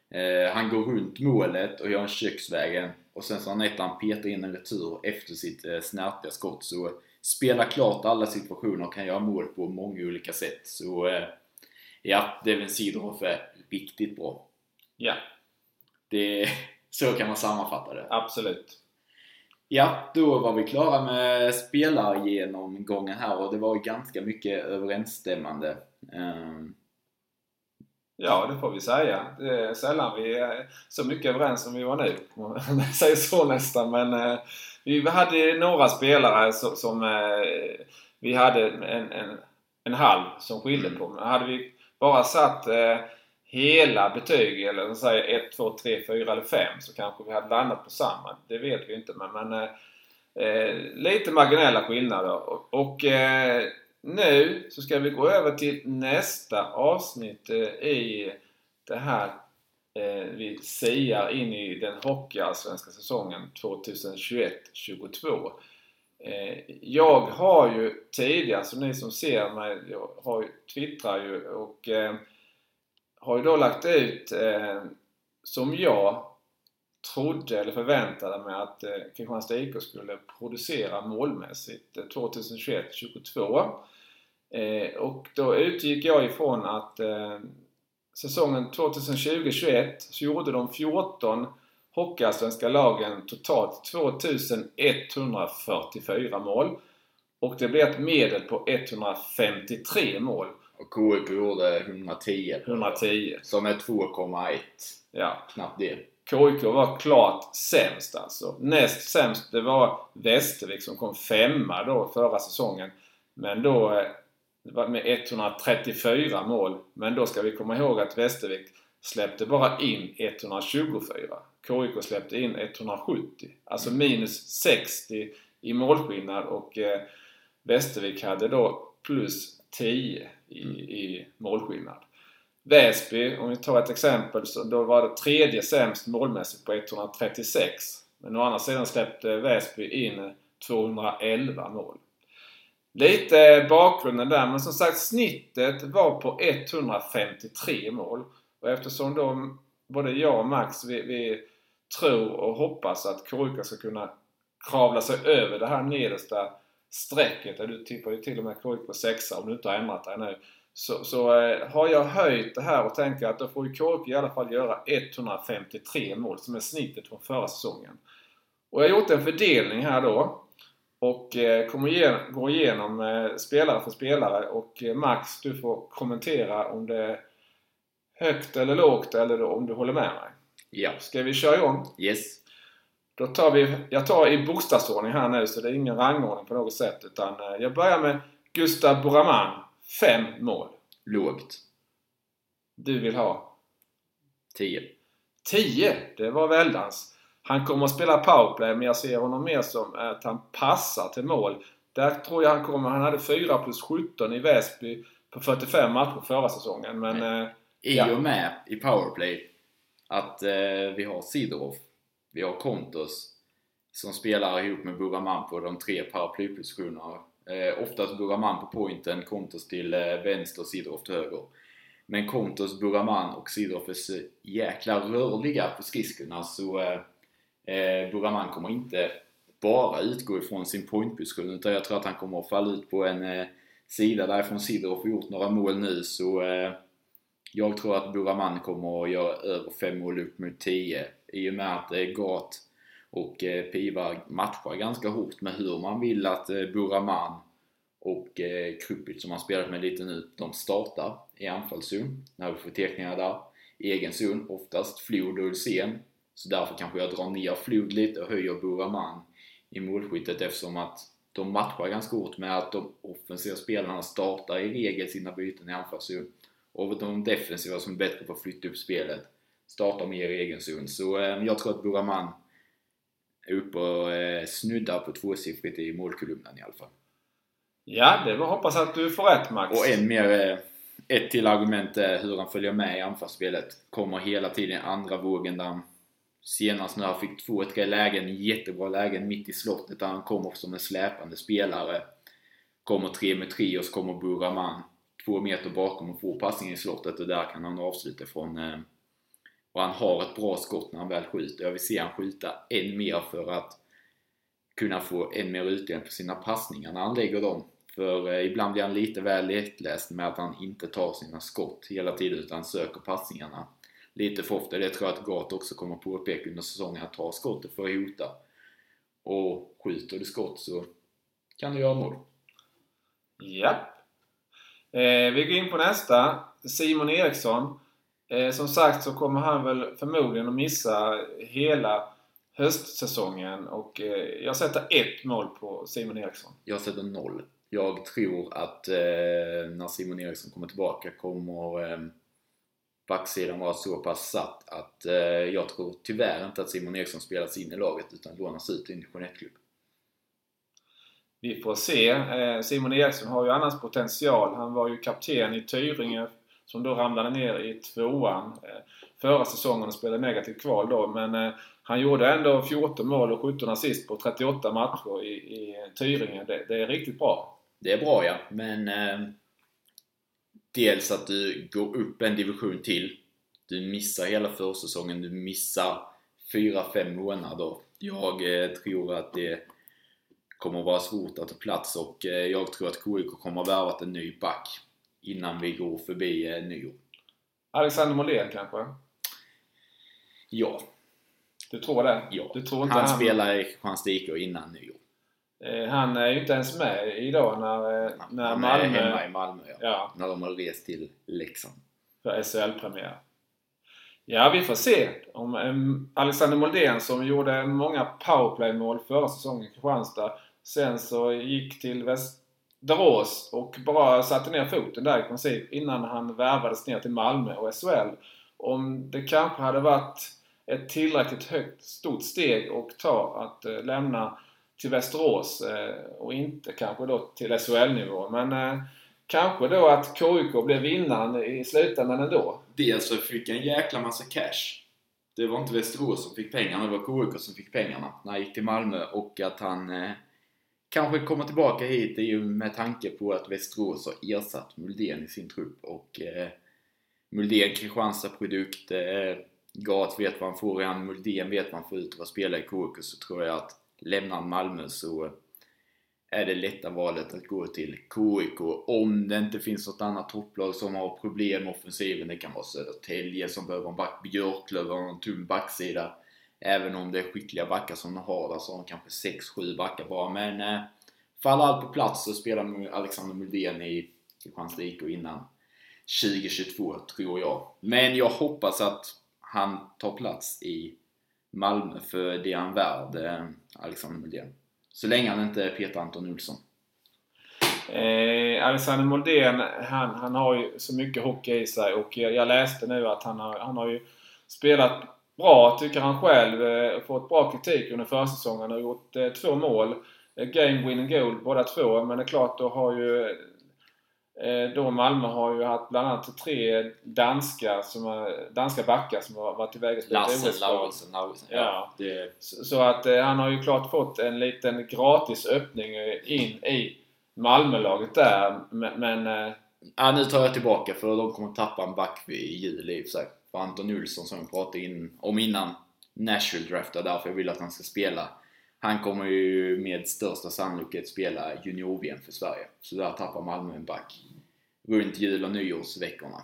S2: Eh, han går runt målet och gör en köksvägen och sen så har han ett där han petar in en retur efter sitt eh, snärtiga skott. Så spela klart alla situationer och kan göra mål på många olika sätt. Så eh, ja, Devin Sidorov är riktigt bra.
S1: Ja,
S2: Det, (laughs) så kan man sammanfatta det.
S1: absolut.
S2: Ja, då var vi klara med spelargenomgången här och det var ju ganska mycket överensstämmande. Ehm,
S1: Ja, det får vi säga. Det är sällan vi är så mycket överens som vi var nu. Om man (laughs) säger så nästan. Men eh, vi hade några spelare som, som eh, vi hade en, en, en halv som skilde på. Men hade vi bara satt eh, hela betyg, eller så säger 1, 2, 3, 4 eller 5 så kanske vi hade landat på samma. Det vet vi inte. Men, men eh, eh lite marginella skillnader. Och, och eh, nu så ska vi gå över till nästa avsnitt eh, i det här eh, vi siar in i den hockeyallsvenska säsongen 2021-22. Eh, jag har ju tidigare, så ni som ser mig, jag har ju, twittrar ju och har ju då lagt ut som jag trodde eller förväntade mig att eh, Kristianstad IK skulle producera målmässigt eh, 2021-22. Eh, och då utgick jag ifrån att eh, säsongen 2020-21 så gjorde de 14 hockeyallsvenska lagen totalt 2144 mål. Och det blev ett medel på 153 mål.
S2: och KIK gjorde 110.
S1: 110.
S2: Som är 2,1.
S1: Ja.
S2: Knappt det.
S1: KIK var klart sämst alltså. Näst sämst det var Västervik som kom femma då förra säsongen. Men då eh, med 134 mål. Men då ska vi komma ihåg att Västervik släppte bara in 124. KIK släppte in 170. Alltså minus 60 i målskillnad och eh, Västervik hade då plus 10 i,
S2: Mm.
S1: i målskillnad. Väsby, om vi tar ett exempel, så då var det tredje sämst målmässigt på 136. Men å andra sidan släppte Väsby in 211 mål. Lite bakgrunden där, men som sagt snittet var på 153 mål. Och eftersom då både jag och Max, vi, vi tror och hoppas att Koruka ska kunna kravla sig över det här nedersta strecket. Du tippar ju till och med Koruka på sexa om du inte har ändrat dig nu. Så, så eh, har jag höjt det här och tänker att då får ju Koruka i alla fall göra 153 mål som är snittet från förra säsongen. Och jag har gjort en fördelning här då. Och eh, kommer igen, gå igenom eh, spelare för spelare och eh, Max du får kommentera om det är högt eller lågt eller om du håller med mig.
S2: Ja.
S1: Ska vi köra igång?
S2: Yes.
S1: Då tar vi, jag tar i bokstavsordning här nu så det är ingen rangordning på något sätt utan jag börjar med Gustav Buraman. Fem mål.
S2: Lågt.
S1: Du vill ha
S2: 10.
S1: 10. Det var väldans. Han kommer att spela powerplay men jag ser honom mer som att han passar till mål. Där tror jag han kommer. Han hade 4 plus 17 i Väsby på 45 matcher förra säsongen. Men eh,
S2: I
S1: Ja.
S2: och med i powerplay att eh, vi har Sidorov, vi har Kontos som spelar ihop med Buraman på de tre paraplypositionerna. Eh, oftast Buraman på pointen, Kontos till eh, vänster och Sidorov till höger. Men Kontos, Buraman och Sidorov är så jäkla rörliga på skridskorna så eh, Buraman kommer inte bara utgå ifrån sin pointposition utan jag tror att han kommer att falla ut på en eh, sida därifrån Sidorov har gjort några mål nu så eh, jag tror att Buraman kommer att göra över 5 mål upp mot 10 i och med att eh, Gat och eh, Piva matchar ganska hårt med hur man vill att eh, Buraman och eh, Krupic som han spelat med lite nu, de startar i anfallszon när vi får teckningar där. Egen zon, oftast Flod och Ulsén. Så därför kanske jag drar ner Flod lite och höjer Buraman i målskyttet eftersom att de matchar ganska hårt med att de offensiva spelarna startar i regel sina byten i anfallszon. Och de defensiva som är bättre på att flytta upp spelet startar mer i egen zon. Så eh, jag tror att Buraman är uppe och eh, snuddar på tvåsiffrigt i målkolumnen i alla fall.
S1: ja, det var hoppas att du får rätt Max.
S2: Och en mer, eh, ett till argument är hur han följer med i anfallsspelet. Kommer hela tiden andra vågen där han senast när han fick två, tre lägen, jättebra lägen mitt i slottet där han kommer som en släpande spelare. Kommer tre med tre och så kommer Buraman två meter bakom och får passningen i slottet och där kan han avsluta från eh, och han har ett bra skott när han väl skjuter. Jag vill se han skjuta än mer för att kunna få än mer utdelning på sina passningar när han lägger dem. För eh, ibland blir han lite väl lättläst med att han inte tar sina skott hela tiden utan söker passningarna lite för ofta. Det tror jag att Gat också kommer påpeka under säsongen att ta skottet för att hota. Och skjuter du skott så kan du göra mål.
S1: Ja. Eh, vi går in på nästa. Simon Eriksson. Eh, som sagt så kommer han väl förmodligen att missa hela höstsäsongen och eh, jag sätter ett mål på Simon Eriksson.
S2: Jag sätter noll. Jag tror att eh, när Simon Eriksson kommer tillbaka kommer eh, backsidan vara så pass satt att eh, jag tror tyvärr inte att Simon Eriksson spelas in i laget utan lånas ut i en division 1-klubb.
S1: Vi får se. Eh, Simon Eriksson har ju annars potential. Han var ju kapten i Tyringe som då ramlade ner i tvåan eh, förra säsongen och spelade negativt kval då. Men eh, han gjorde ändå 14 mål och 17 assist på 38 matcher i, i Tyringe. Det, det är riktigt bra.
S2: Det är bra ja, men eh, dels att du går upp en division till. Du missar hela försäsongen, du missar 4-5 månader. Jag eh, tror att det kommer vara svårt att ta plats och eh, jag tror att KIK kommer ha värvat en ny back innan vi går förbi eh, nyår.
S1: Alexander Molén kanske?
S2: Ja,
S1: Du tror det?
S2: ja.
S1: Du tror inte
S2: han,
S1: han,
S2: spelar i Kristianstad innan nyår.
S1: Eh, han är ju inte ens med idag när, eh, när
S2: han är hemma
S1: Malmö...
S2: i Malmö ja.
S1: Ja,
S2: När de har rest till Leksand.
S1: för SHL-premiär. Ja, vi får se. Om Alexander Moldén som gjorde många powerplay-mål förra säsongen i Kristianstad. Sen så gick till Västerås och bara satte ner foten där i princip innan han värvades ner till Malmö och SHL. Om det kanske hade varit ett tillräckligt högt, stort steg att ta att eh, lämna till Västerås eh, och inte kanske då till SHL-nivå. Men eh, kanske då att KIK blev vinnaren i slutändan ändå.
S2: Dels så fick en jäkla massa cash. Det var inte Västerås som fick pengarna, det var KIK som fick pengarna när han gick till Malmö och att han eh, kanske kommer tillbaka hit är ju med tanke på att Västerås har ersatt Muldén i sin trupp och eh, Muldén Kristianstad-produkt eh, Gat vet vad han får i han, Muldén vet vad han får ut av att spela i KIK så tror jag att lämnar Malmö så är det lätta valet att gå till KIK om det inte finns något annat topplag som har problem med offensiven. Det kan vara Södertälje som behöver en back, Björklöv har en tung backsida. Även om det är skickliga backar som de har där så har de kanske 6-7 backar bara. Men eh, faller allt på plats så spelar Alexander Muldén i Kristianstad IK innan 2022 tror jag. Men jag hoppas att han tar plats i Malmö för det är han värd, eh, Alexander Muldén. Så länge han inte är Peter Anton Olsson.
S1: Eh, Alexander Moldén, han, han har ju så mycket hockey i sig och jag, jag läste nu att han har, han har ju spelat bra, tycker han själv. Eh, fått bra kritik under försäsongen. och gjort eh, två mål. Eh, game winning goal båda två. Men det är klart, då har ju då Malmö har ju haft bland annat tre danska, som danska backar som har varit iväg och
S2: spelat OS. Laursen, Laursen.
S1: Ja. Det... Så, så, att eh, han har ju klart fått en liten gratis öppning eh, in i Malmölaget där. Men... men eh...
S2: Ja, nu tar jag tillbaka för de kommer tappa en back i juli i och för sig. För Anton Olsson som vi pratade in, om innan Nashville draftade därför jag vill att han ska spela han kommer ju med största sannolikhet spela junior-VM för Sverige. Så där tappar Malmö en back runt jul och nyårsveckorna.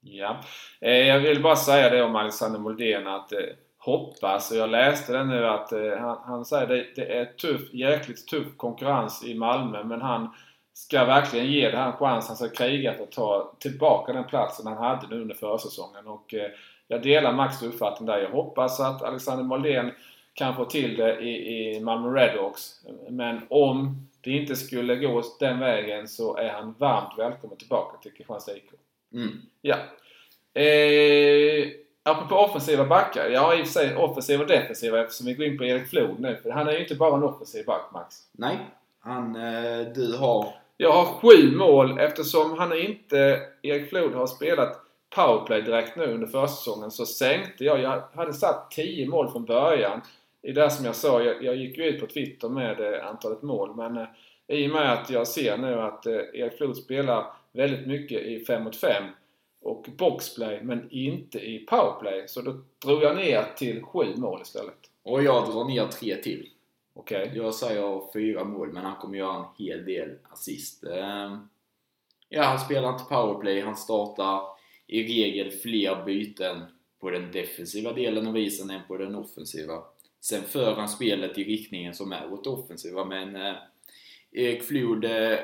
S1: Ja. Eh, jag vill bara säga det om Alexander Moldén att eh, hoppas, och jag läste det nu att eh, han, han säger det, det är tuff, jäkligt tuff konkurrens i Malmö men han ska verkligen ge det här en chans. Han ska kriga för att ta tillbaka den platsen han hade nu under försäsongen. Och eh, jag delar Max uppfattning där. Jag hoppas att Alexander Moldén kan få till det i, i Malmö Redhawks. Men om det inte skulle gå den vägen så är han varmt välkommen tillbaka till Kristianstad IK.
S2: Mm.
S1: Ja. Eh, apropå offensiva backar. Ja, i och för sig offensiva och defensiva eftersom vi går in på Erik Flod nu. För han är ju inte bara en offensiv back, Max.
S2: Nej. Han, eh, du har...
S1: Jag har sju mål eftersom han inte, Erik Flod, har spelat powerplay direkt nu under försäsongen så sänkte jag. Jag hade satt 10 mål från början det som jag sa, jag, jag gick ju ut på Twitter med eh, antalet mål men eh, i och med att jag ser nu att eh, Erik Flod spelar väldigt mycket i 5 mot 5 och boxplay men inte i powerplay så då drog jag ner till 7 mål istället.
S2: Och jag drar ner 3 till.
S1: Okej. Okay.
S2: Jag säger 4 mål men han kommer göra en hel del assist. Ehm, ja, han spelar inte powerplay, han startar i regel fler byten på den defensiva delen av isen än på den offensiva. Sen för han spelet i riktningen som är åt offensiva men eh, Erik Flod, eh,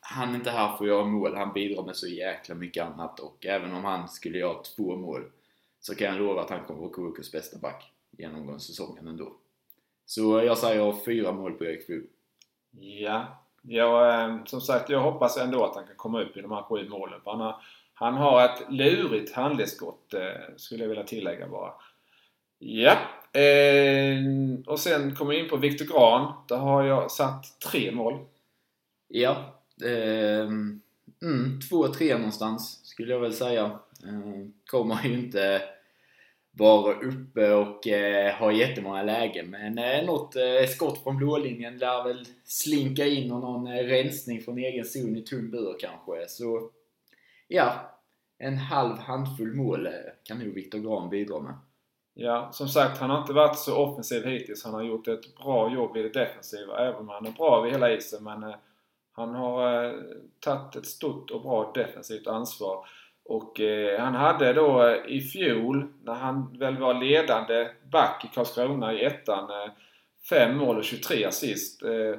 S2: han är inte här för att göra mål. Han bidrar med så jäkla mycket annat och även om han skulle göra två mål så kan jag lova att han kommer vara KUKs bästa back genom säsongen ändå. Så jag säger fyra mål på Erik Flod.
S1: Ja, jag, eh, som sagt jag hoppas ändå att han kan komma upp i de här sju målen. För han, har, han har ett lurigt handledsskott eh, skulle jag vilja tillägga bara. Ja, Eh, och sen kommer vi in på Viktor Gran. Där har jag satt tre mål.
S2: Ja. Eh, mm, två, tre någonstans skulle jag väl säga. Eh, kommer ju inte vara uppe och eh, ha jättemånga lägen. Men eh, något eh, skott från blålinjen lär väl slinka in och någon eh, rensning från egen zon i tung bur kanske. Så ja, en halv handfull mål eh, kan nog Viktor Gran bidra med.
S1: Ja, som sagt han har inte varit så offensiv hittills. Han har gjort ett bra jobb i det defensiva. Även om han är bra vid hela isen. Men eh, han har eh, tagit ett stort och bra defensivt ansvar. Och eh, han hade då eh, i fjol, när han väl var ledande back i Karlskrona i ettan, eh, 5 mål och 23 assist. Eh,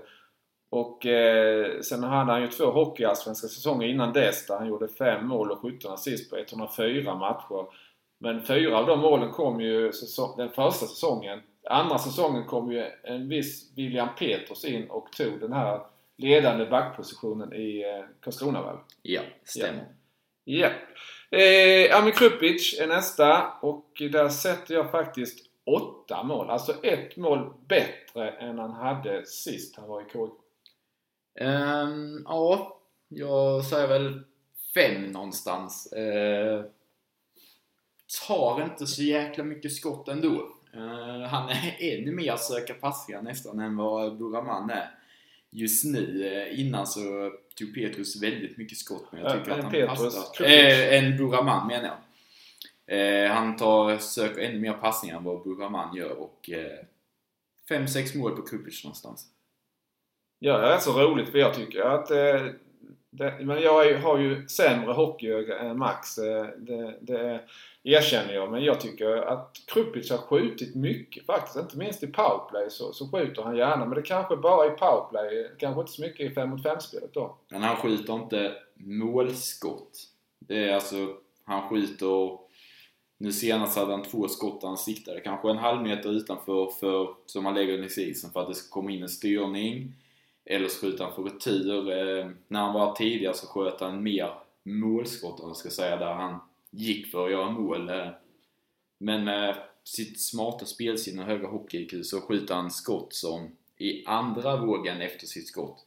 S1: och eh, sen hade han ju två hockeyallsvenska säsonger innan dess där han gjorde 5 mål och 17 assist på 104 matcher. Men fyra av de målen kom ju den första säsongen. Andra säsongen kom ju en viss William Peters in och tog den här ledande backpositionen i eh, Karlskrona väl?
S2: Ja, stämmer.
S1: Ja. Eh, Ami Krupic är nästa och där sätter jag faktiskt åtta mål. Alltså ett mål bättre än han hade sist han var i KIK.
S2: Um, ja, jag säger väl fem någonstans. Uh, tar inte så jäkla mycket skott ändå. Uh, han är ännu mer söka passningar nästan än vad Buraman är. Just nu, uh, innan så tog Petrus väldigt mycket skott men jag tycker
S1: Äh,
S2: att han
S1: Petrus,
S2: passar. Äh, en Buraman menar jag. Eh, han tar, söker ännu mer passningar än vad Buraman gör och 5-6 mål på Kupic någonstans.
S1: Ja, det är så roligt för jag tycker att det, men jag är, har ju sämre hockeyöga än Max. Eh, det, det erkänner jag. Men jag tycker att Krupic har skjutit mycket faktiskt. Inte minst i powerplay så, så skjuter han gärna. Men det kanske bara i powerplay. Kanske inte så mycket i 5 mot 5 spelet då.
S2: Men han skjuter inte målskott. Det är alltså, han skjuter... Nu senast hade han två skott där han siktade kanske en halv meter utanför för, som han lägger ner i isen för att det ska komma in en styrning. Eller så skjuter han för retur. Eh, när han var tidigare så sköt han mer målskott om jag ska säga, där han gick för att göra mål. Eh. Men med sitt smarta spelsinne och höga hockey så skjuter han skott som i andra vågen efter sitt skott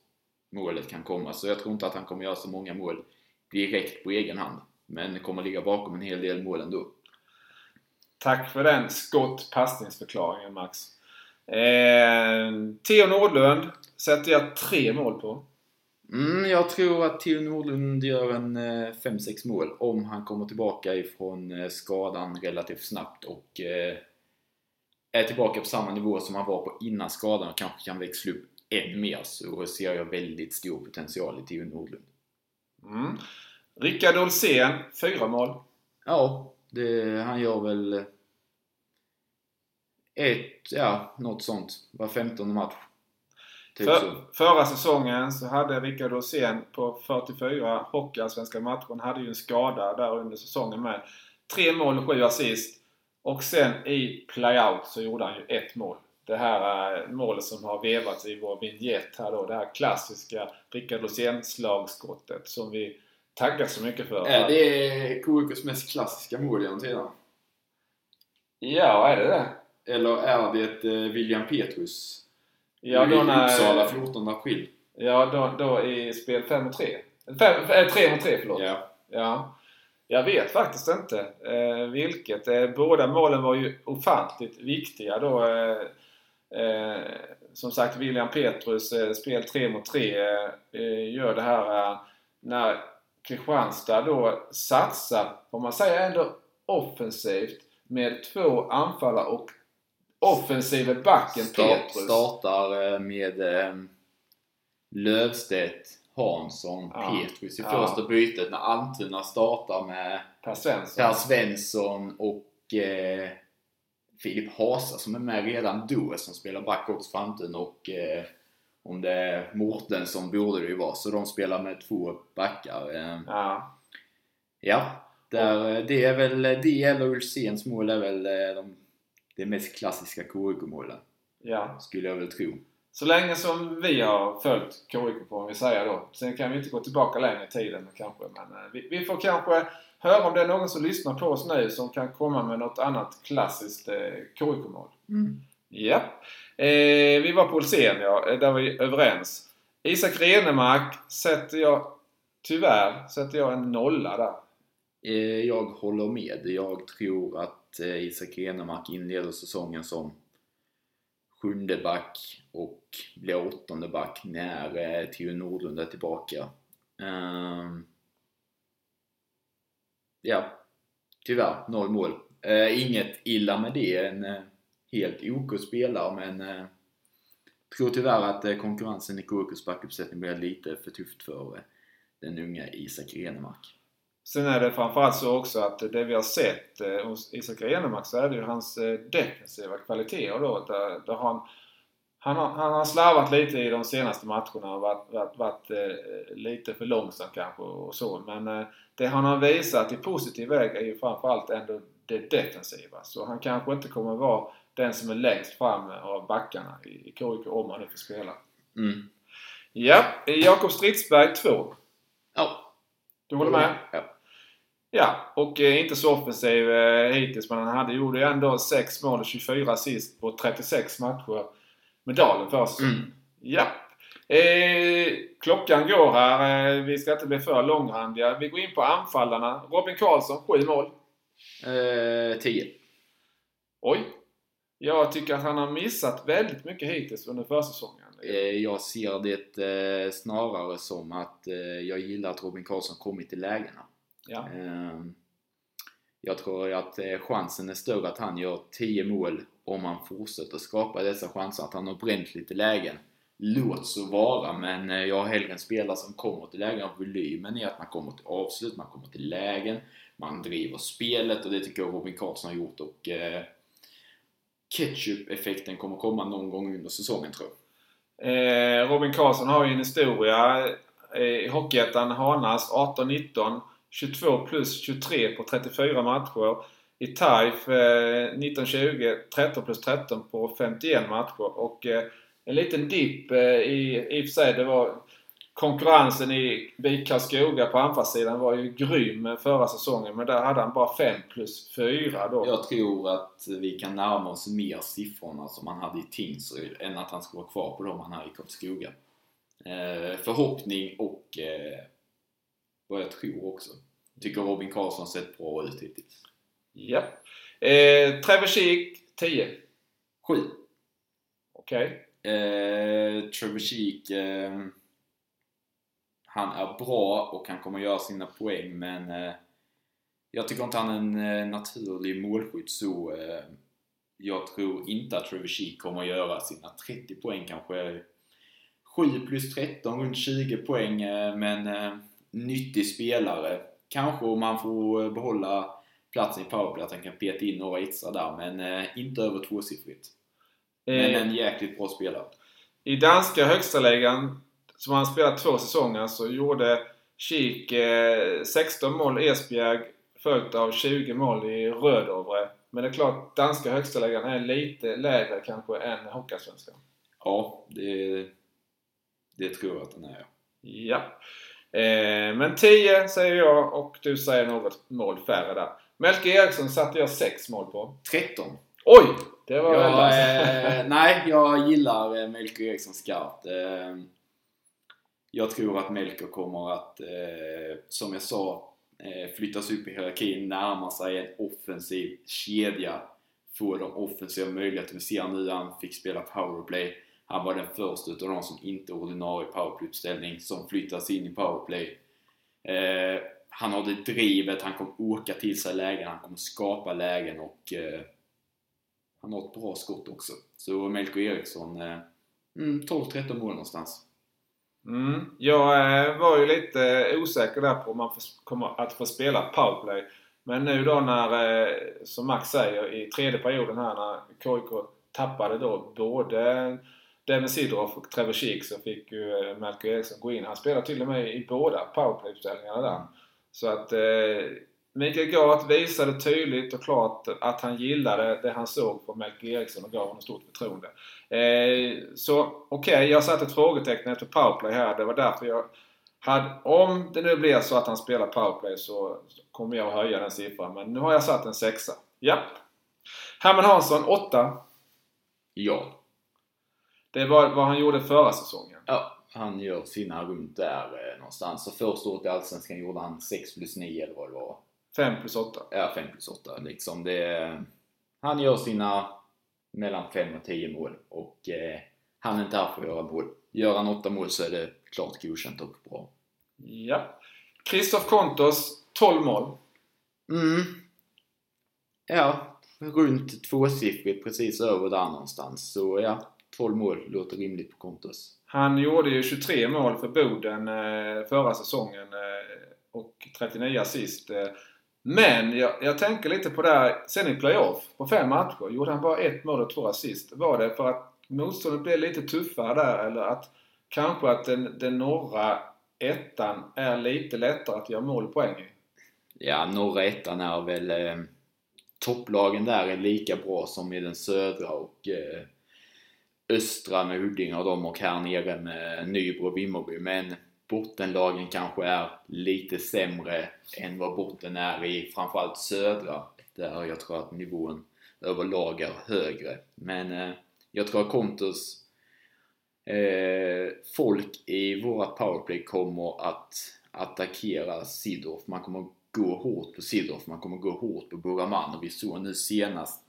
S2: målet kan komma. Så jag tror inte att han kommer göra så många mål direkt på egen hand. Men kommer ligga bakom en hel del mål ändå.
S1: Tack för den skottpassningsförklaringen Max. Eh, Theo Nordlund sätter jag tre mål på.
S2: Mm, jag tror att Theo Nordlund gör en 5-6 eh, mål om han kommer tillbaka ifrån eh, skadan relativt snabbt och eh, är tillbaka på samma nivå som han var på innan skadan och kanske kan växla upp än mer så ser jag väldigt stor potential i Theo Nordlund.
S1: Mm. Rickard Olsén, fyra mål.
S2: Ja, det, han gör väl ett, ja, något sånt. Var 15 match.
S1: Typ För, förra säsongen så hade Rickard Rosén på 44 hockeyallsvenska matcher, han hade ju en skada där under säsongen med. Tre mål och sju assist. Och sen i playout så gjorde han ju ett mål. Det här äh, målet som har vevats i vår vignett här då. Det här klassiska Rickard Rosén-slagskottet som vi taggar så mycket för.
S2: Är det KIKs mest klassiska mål genom tiderna?
S1: Ja, är det det?
S2: Eller är det eh, William Petrus?
S1: Ja, då när...
S2: Uppsala 14 april.
S1: Ja, då, då i spel 5 mot 3. 3 mot 3, förlåt.
S2: Ja.
S1: ja. Jag vet faktiskt inte eh, vilket. Eh, båda målen var ju ofantligt viktiga då. Eh, eh som sagt, William Petrus eh, spel 3 mot 3 eh, gör det här när Kristianstad då satsar, får man säga ändå offensivt med två anfallare och offensive backen Start, Petrus.
S2: Startar med eh, Lövstedt, Hansson, ja. Petrus i ja. första bytet när Almtuna startar med
S1: Per Svensson,
S2: per Svensson och eh, Filip Hasa som är med redan då som spelar back också Almtuna och eh, om det är Mårtensson borde det ju vara så de spelar med två backar. Eh,
S1: ja.
S2: ja, där, det är väl det eller Ulséns mål är väl eh, de det mest klassiska KIK-målen.
S1: Ja.
S2: Skulle jag väl tro.
S1: Så länge som vi har följt KIK får vi säga då. Sen kan vi inte gå tillbaka längre i tiden kanske. Men eh, vi, vi, får kanske höra om det är någon som lyssnar på oss nu som kan komma med något annat klassiskt eh, KIK-mål.
S2: Mm.
S1: Ja. Eh, vi var på Olsén ja. Eh, där var vi överens. Isak Renemark sätter jag tyvärr sätter jag en nolla där.
S2: Eh, jag håller med. Jag tror att att eh, Isak Enemark inleder säsongen som sjunde back och blir åttonde back när eh, Theo Nordlund är tillbaka. Ehm, ja, tyvärr noll mål. Uh, inget illa med det. En uh, helt OK spelare men uh, tror tyvärr att uh, konkurrensen i KKs backuppsättning blir lite för tufft för den unga Isak Renemark.
S1: Sen är det framförallt så också att det vi har sett eh, hos Isak Renemark så är det ju hans eh, defensiva kvaliteter då. Där, där han, han, har, han har slarvat lite i de senaste matcherna och varit, varit, varit eh, lite för långsam kanske och så. Men det han har visat i positiv väg är ju framförallt ändå det defensiva. Så han kanske inte kommer vara den som är längst fram av backarna i, i KIK om han nu får spela.
S2: Mm.
S1: Ja, Jakob Stridsberg 2.
S2: Ja.
S1: Du håller med?
S2: Ja.
S1: Ja, och eh, inte så offensiv eh, hittills men han hade, gjorde ju ändå 6 mål och 24 assist på 36 matcher med Dalen säsongen.
S2: Mm.
S1: Ja. Eh, klockan går här. Eh, vi ska inte bli för långrandiga. Vi går in på anfallarna. Robin Karlsson, 7 mål.
S2: Eh, 10.
S1: Oj. Jag tycker att han har missat väldigt mycket hittills under försäsongen.
S2: Eh, jag ser det eh, snarare som att eh, jag gillar att Robin Karlsson kommit till lägena.
S1: Ja.
S2: Eh, jag tror att eh, chansen är större att han gör 10 mål om han fortsätter skapa dessa chanser. Att han har bränt lite lägen. Låt så vara, men eh, jag har hellre en spelare som kommer till lägen. Volymen är att man kommer till avslut, man kommer till lägen, man driver spelet och det tycker jag Robin Karlsson har gjort. Och eh, Ketchup-effekten kommer komma någon gång under säsongen tror jag.
S1: Eh, Robin Karlsson har ju en historia eh, i Hockeyettan Hanas 18-19 22 plus 23 på 34 matcher. I TAIF eh, 1920 13 plus 13 på 51 matcher. Och eh, en liten dipp eh, i, i och för sig. Det var konkurrensen i BIK Karlskoga på anfallssidan var ju grym förra säsongen. Men där hade han bara 5 plus 4 då.
S2: Jag tror att vi kan närma oss mer siffrorna som han hade i Tingsryd än att han ska vara kvar på dem han hade i Karlskoga. Eh, förhoppning och eh, vad jag tror också. Tycker Robin Karlsson sett bra ut hittills.
S1: Ja. Eh, Trevor Sheek 10.
S2: 7.
S1: Okej.
S2: Eh, Trevor Sheek, eh, han är bra och han kommer göra sina poäng men eh, jag tycker inte han är en eh, naturlig målskytt så eh, jag tror inte att Trevor Sheek kommer att göra sina 30 poäng kanske 7 plus 13, runt 20 poäng eh, men eh, nyttig spelare. Kanske om man får behålla platsen i powerplay att han kan peta in några extra där men eh, inte över tvåsiffrigt. Men
S1: Eh,
S2: en jäkligt bra spelare.
S1: I danska högsta ligan som han spelat två säsonger så gjorde Kik eh, 16 mål i Esbjerg följt av 20 mål i Rödovre. Men det är klart, danska högsta ligan är lite lägre kanske än Hockeyallsvenskan.
S2: Ja, det, det tror jag att den är.
S1: Ja. Eh, men 10 säger jag och du säger något mål färre där. Melke Eriksson satte jag 6 mål på.
S2: 13.
S1: Oj! Det var
S2: Jag, eh, (laughs) nej, jag gillar eh, Melker Eriksson skarpt. Eh, jag tror att Melker kommer att, eh, som jag sa, eh, flyttas upp i hierarkin, närma sig en offensiv kedja, få de offensiva möjligheter. Vi ser nu han fick spela powerplay. Han var den första utav de som inte är ordinarie powerplay-uppställning som flyttas in i powerplay. Eh, han har det drivet, han kommer åka till sig lägen, han kommer skapa lägen och eh, han har ett bra skott också. Så Melker Eriksson, eh, mm, 12-13 mål någonstans.
S1: Mm. Jag eh, var ju lite eh, osäker där på om man kommer att få spela powerplay. Men nu då när, eh, som Max säger, i tredje perioden här när KIK tappade då både Devin Sidroff och Trevor Sheek så fick ju eh, Melker Eriksson gå in. Han spelade till och med i båda powerplay-uppställningarna där. Så att eh, Mikael Gart visade tydligt och klart att han gillade det han såg på Melker Eriksson och gav honom stort förtroende. Eh, så okej, jag satte ett frågetecken efter powerplay här. Det var därför jag hade, om det nu blir så att han spelar powerplay så kommer jag höja den siffran. Men nu har jag satt en sexa. Japp. Herman Hansson, åtta.
S2: Ja.
S1: Det var vad han gjorde förra säsongen.
S2: ja, han gör sina runt där eh, någonstans. Så första året i Allsvenskan gjorde han 6 plus 9 eller vad det var.
S1: 5 plus 8.
S2: Ja, 5 plus 8 liksom. Det, han gör sina mellan 5 och 10 mål och eh, han är inte här för att göra mål. Gör han 8 mål så är det klart godkänt och bra.
S1: Ja. Kristoff Kontos, 12 mål.
S2: Mm. Ja, runt tvåsiffrigt precis över där någonstans. Så ja, 12 mål låter rimligt på Kontos.
S1: Han gjorde ju 23 mål för Boden eh, förra säsongen eh, och 39 assist. Eh. Men jag, jag tänker lite på det här, sen i playoff, på fem matcher, gjorde han bara ett mål och två assist. Var det för att motståndet blev lite tuffare där eller att kanske att den, den norra ettan är lite lättare att göra mål poäng i?
S2: Ja, norra ettan är väl... Eh, topplagen där är lika bra som i den södra och eh, östra med Huddinge och dem och här nere med Nybro och Vimmerby. Men bottenlagen kanske är lite sämre än vad botten är i framförallt södra. Där jag tror att nivån överlag är högre. Men eh, jag tror att Kontos eh, folk i våra powerplay kommer att attackera Sidorf. Man kommer gå hårt på Sidorf, man kommer gå hårt på Buraman och vi såg nu senast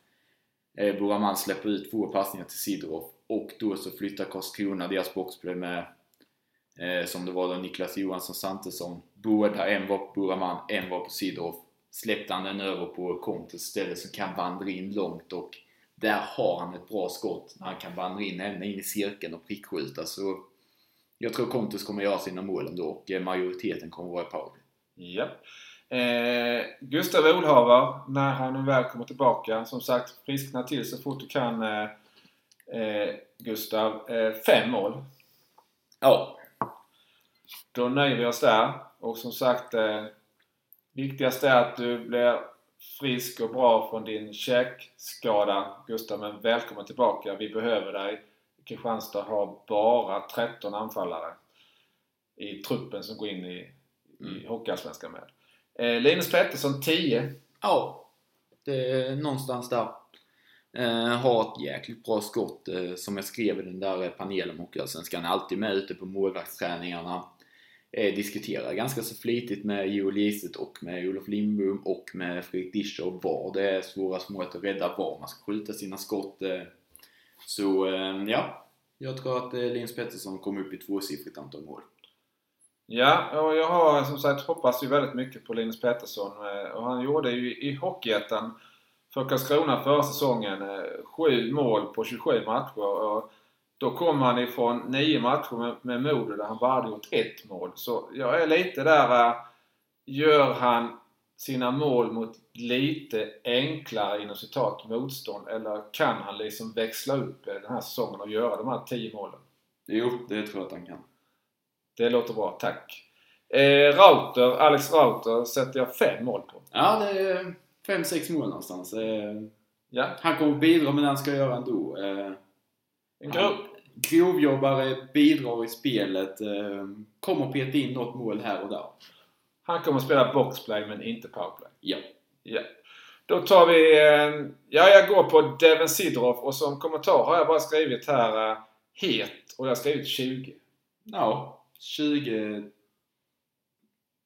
S2: eh, Buraman släpper ut två passningar till Sidorf och då så flyttar Karlskrona deras boxplay med eh, som det var då Niklas Johansson Santesson. Båda, en var på Buraman, en var på Sidorf. Släppte han den över på Kontos ställe som kan vandra in långt och där har han ett bra skott när han kan vandra in ända in i cirkeln och prickskjuta. Så jag tror Kontos kommer göra sina mål ändå och eh, majoriteten kommer vara i powerplay.
S1: Japp. Eh, Gustav Olhavar, när han nu väl kommer tillbaka. Som sagt, friskna till så fort du kan eh, eh, Gustav. Eh, fem mål.
S2: Ja.
S1: Då nöjer vi oss där. Och som sagt, eh, viktigast är att du blir frisk och bra från din käkskada Gustav. Men välkommen tillbaka. Vi behöver dig. Kristianstad har bara 13 anfallare i truppen som går in i, i
S2: Mm.
S1: Hockeyallsvenskan med. Eh, Linus Pettersson 10.
S2: Ja. Det är någonstans där. Eh, har ett jäkligt bra skott. Eh, som jag skrev i den där panelen om Hockeyallsvenskan. är alltid med ute på målvaktsträningarna. Eh, diskuterar ganska så flitigt med Joel Giset och med Olof Lindbom och med Fredrik Discher var det är svårast målet att rädda var man ska skjuta sina skott. Så ja, jag tror att Linus Pettersson kommer upp i tvåsiffrigt antal mål.
S1: Ja, och jag har som sagt hoppats ju väldigt mycket på Linus Pettersson. Och han gjorde ju i Hockeyettan för Karlskrona förra säsongen eh, sju mål på 27 matcher. Och då kom han ifrån nio matcher med, med Modo där han bara hade gjort ett mål. Så jag är lite där... eh, Gör han sina mål mot lite enklare inom citat motstånd eller kan han liksom växla upp eh, den här säsongen och göra de här 10 målen?
S2: Jo, det tror jag att han kan.
S1: Det låter bra, tack. Eh, Rauter, Alex Rauter sätter jag fem mål på.
S2: Ja, det 5-6 mål någonstans. Eh,
S1: Ja,
S2: Han kommer bidra men han ska göra ändå. Eh. Grovjobbare, bidrar i spelet, eh, kommer peta in något mål här och där.
S1: Han kommer spela boxplay men inte powerplay.
S2: Ja.
S1: Ja. Då tar vi... Eh, ja, jag går på Devin Sidorov och som kommentar har jag bara skrivit här eh, het och jag har skrivit 20.
S2: Ja, 20...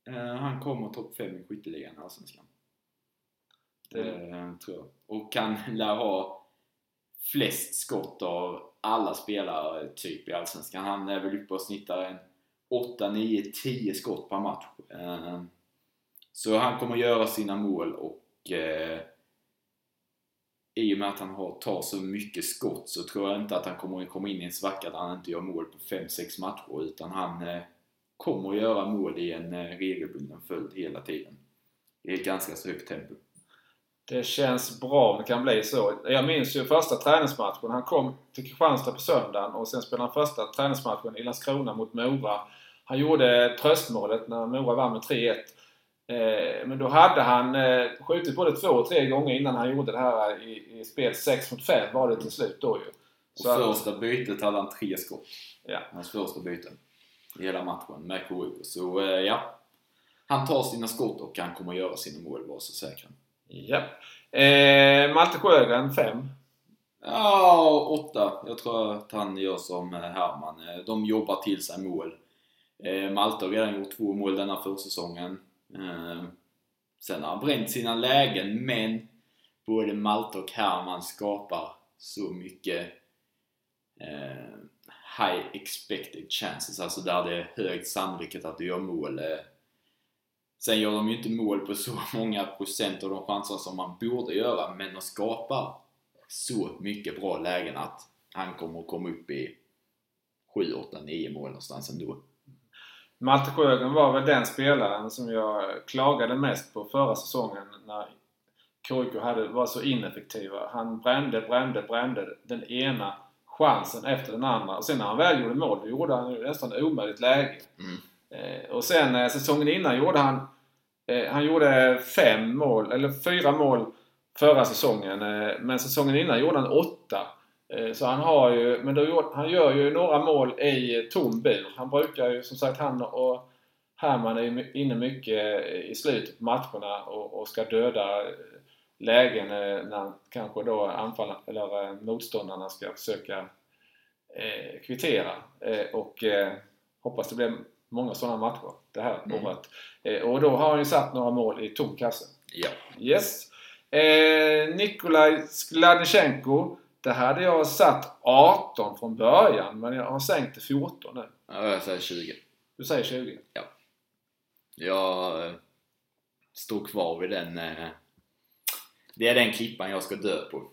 S2: Eh, han kommer topp 5 i skytteligan i Allsvenskan. Eh, tror jag. Och kan (laughs) lär ha flest skott av alla spelare typ i Allsvenskan. Han är väl uppe och snittar en 8, 9, 10 skott per match. Eh, så han kommer göra sina mål och eh, i och med att han har, tar så mycket skott så tror jag inte att han kommer komma in i en svacka där han inte gör mål på 5-6 matcher utan han eh, kommer att göra mål i en eh, regelbunden följd hela tiden. I ett ganska så högt tempo.
S1: Det känns bra om det kan bli så. Jag minns ju första träningsmatchen. Han kom till Kristianstad på söndagen och sen spelade han första träningsmatchen i Landskrona mot Mora. Han gjorde tröstmålet när Mora vann med 3-1. Eh, men då hade han eh, skjutit både två och tre gånger innan han gjorde det här i, i spel 6 mot 5 var det till slut då ju.
S2: Och
S1: Så att-
S2: första bytet hade han tre skott.
S1: Ja.
S2: Hans första byte. I hela matchen med KIK. Så eh, ja. Han tar sina skott och han kommer göra sina mål, var så säkra.
S1: Ja. Eh, Malte Sjögren 5.
S2: Ja, 8. Jag tror att han gör som eh, Herman. Eh, de jobbar till sig mål. Eh, Malte har redan gjort två mål denna försäsongen. Eh, Sen har han bränt sina lägen, men både Malte och Herman skapar så mycket eh, high expected chances, alltså där det är hög sannolikhet att du gör mål. Eh, Sen gör de ju inte mål på så (laughs) många procent av de chanser som man borde göra, men de skapar så mycket bra lägen att han kommer att komma upp i 7, 8, 9 mål någonstans ändå.
S1: Malte Sjögren var väl den spelaren som jag klagade mest på förra säsongen när KIK hade, var så ineffektiva. Han brände, brände, brände den ena chansen efter den andra. Och sen när han väl gjorde mål, då gjorde han ju nästan omöjligt läge.
S2: Mm.
S1: Eh, och sen eh, säsongen innan gjorde han eh, Han gjorde fem mål, eller fyra mål förra säsongen. Men säsongen innan gjorde han åtta. Så han har ju, men då, han gör ju några mål i tom bur. Han brukar ju, som sagt, han och Herman är ju inne mycket i slutet på matcherna och, och ska döda lägen när kanske då anfall, eller motståndarna ska försöka eh, kvittera. Eh, och eh, hoppas det blir många sådana matcher det här
S2: Mm.
S1: året. Eh, och då har han ju satt några mål i tom kasse.
S2: Ja.
S1: Yes. Eh, Nikolaj Skladnysjenko. Där hade jag satt 18 från början men jag har sänkt till 14 nu.
S2: ja, jag säger 20.
S1: Du säger 20?
S2: Jag eh, står kvar vid den... eh, Det är den klippan jag ska dö på.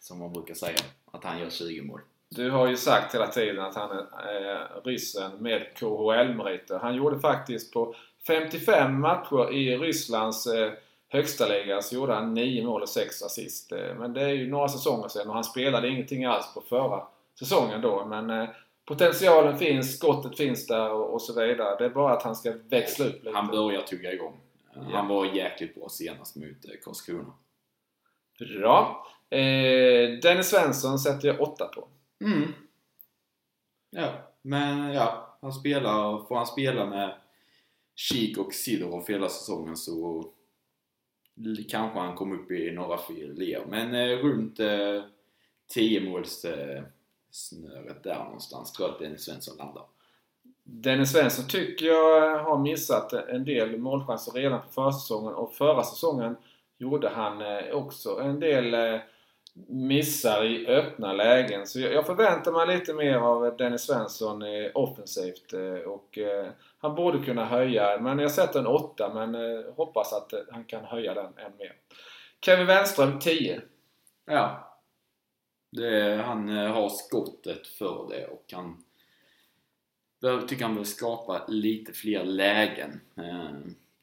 S2: Som man brukar säga. Att han gör 20 mål.
S1: Du har ju sagt hela tiden att han är eh, ryssen med KHL-meriter. Han gjorde faktiskt på 55 matcher i Rysslands eh, högsta liga så gjorde han 9 mål och 6 assist. Eh, men det är ju några säsonger sedan och han spelade ingenting alls på förra säsongen då. Men eh, potentialen finns, skottet finns där och, och så vidare. Det är bara att han ska växla upp lite.
S2: Han börjar tugga igång.
S1: Ja.
S2: Han var jäkligt bra senast mot eh, Karlskrona.
S1: Bra. Eh, Dennis Svensson sätter jag 8 på.
S2: Mm. Ja, men ja. Han spelar, får han spela med Kik och Sidorov hela säsongen så kanske han kommer upp i några filer. Men eh, runt eh, 10 måls eh, snöret där någonstans tror jag att Dennis Svensson landar.
S1: Dennis Svensson tycker jag har missat en del målchanser redan på försäsongen och förra säsongen gjorde han eh, också en del eh, missar i öppna lägen. Så jag jag förväntar mig lite mer av Dennis Svensson eh, offensivt eh, och eh, han borde kunna höja, men jag sätter en 8 men eh, hoppas att han kan höja den än mer. Kevin Wenström 10.
S2: Ja. Det, han har skottet för det och han Jag tycker han behöver skapa lite fler lägen.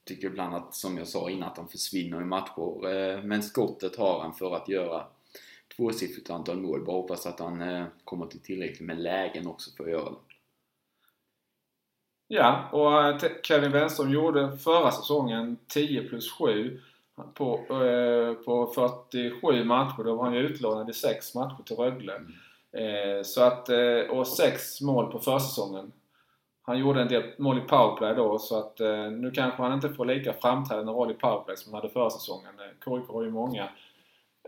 S2: Tycker ibland att, som jag sa innan, att han försvinner i matcher. Men skottet har han för att göra tvåsiffrigt antal mål. Bara hoppas att han eh, kommer till tillräckligt med lägen också för att göra det.
S1: Ja, och eh, Kevin Wenström gjorde förra säsongen 10 plus 7 på, eh, på 47 matcher. Då var han ju utlånad i 6 matcher till Rögle. Eh, så att, eh, och 6 mål på försäsongen. Han gjorde en del mål i powerplay då så att eh, nu kanske han inte får lika framträdande roll i powerplay som han hade förra säsongen. KIK har ju många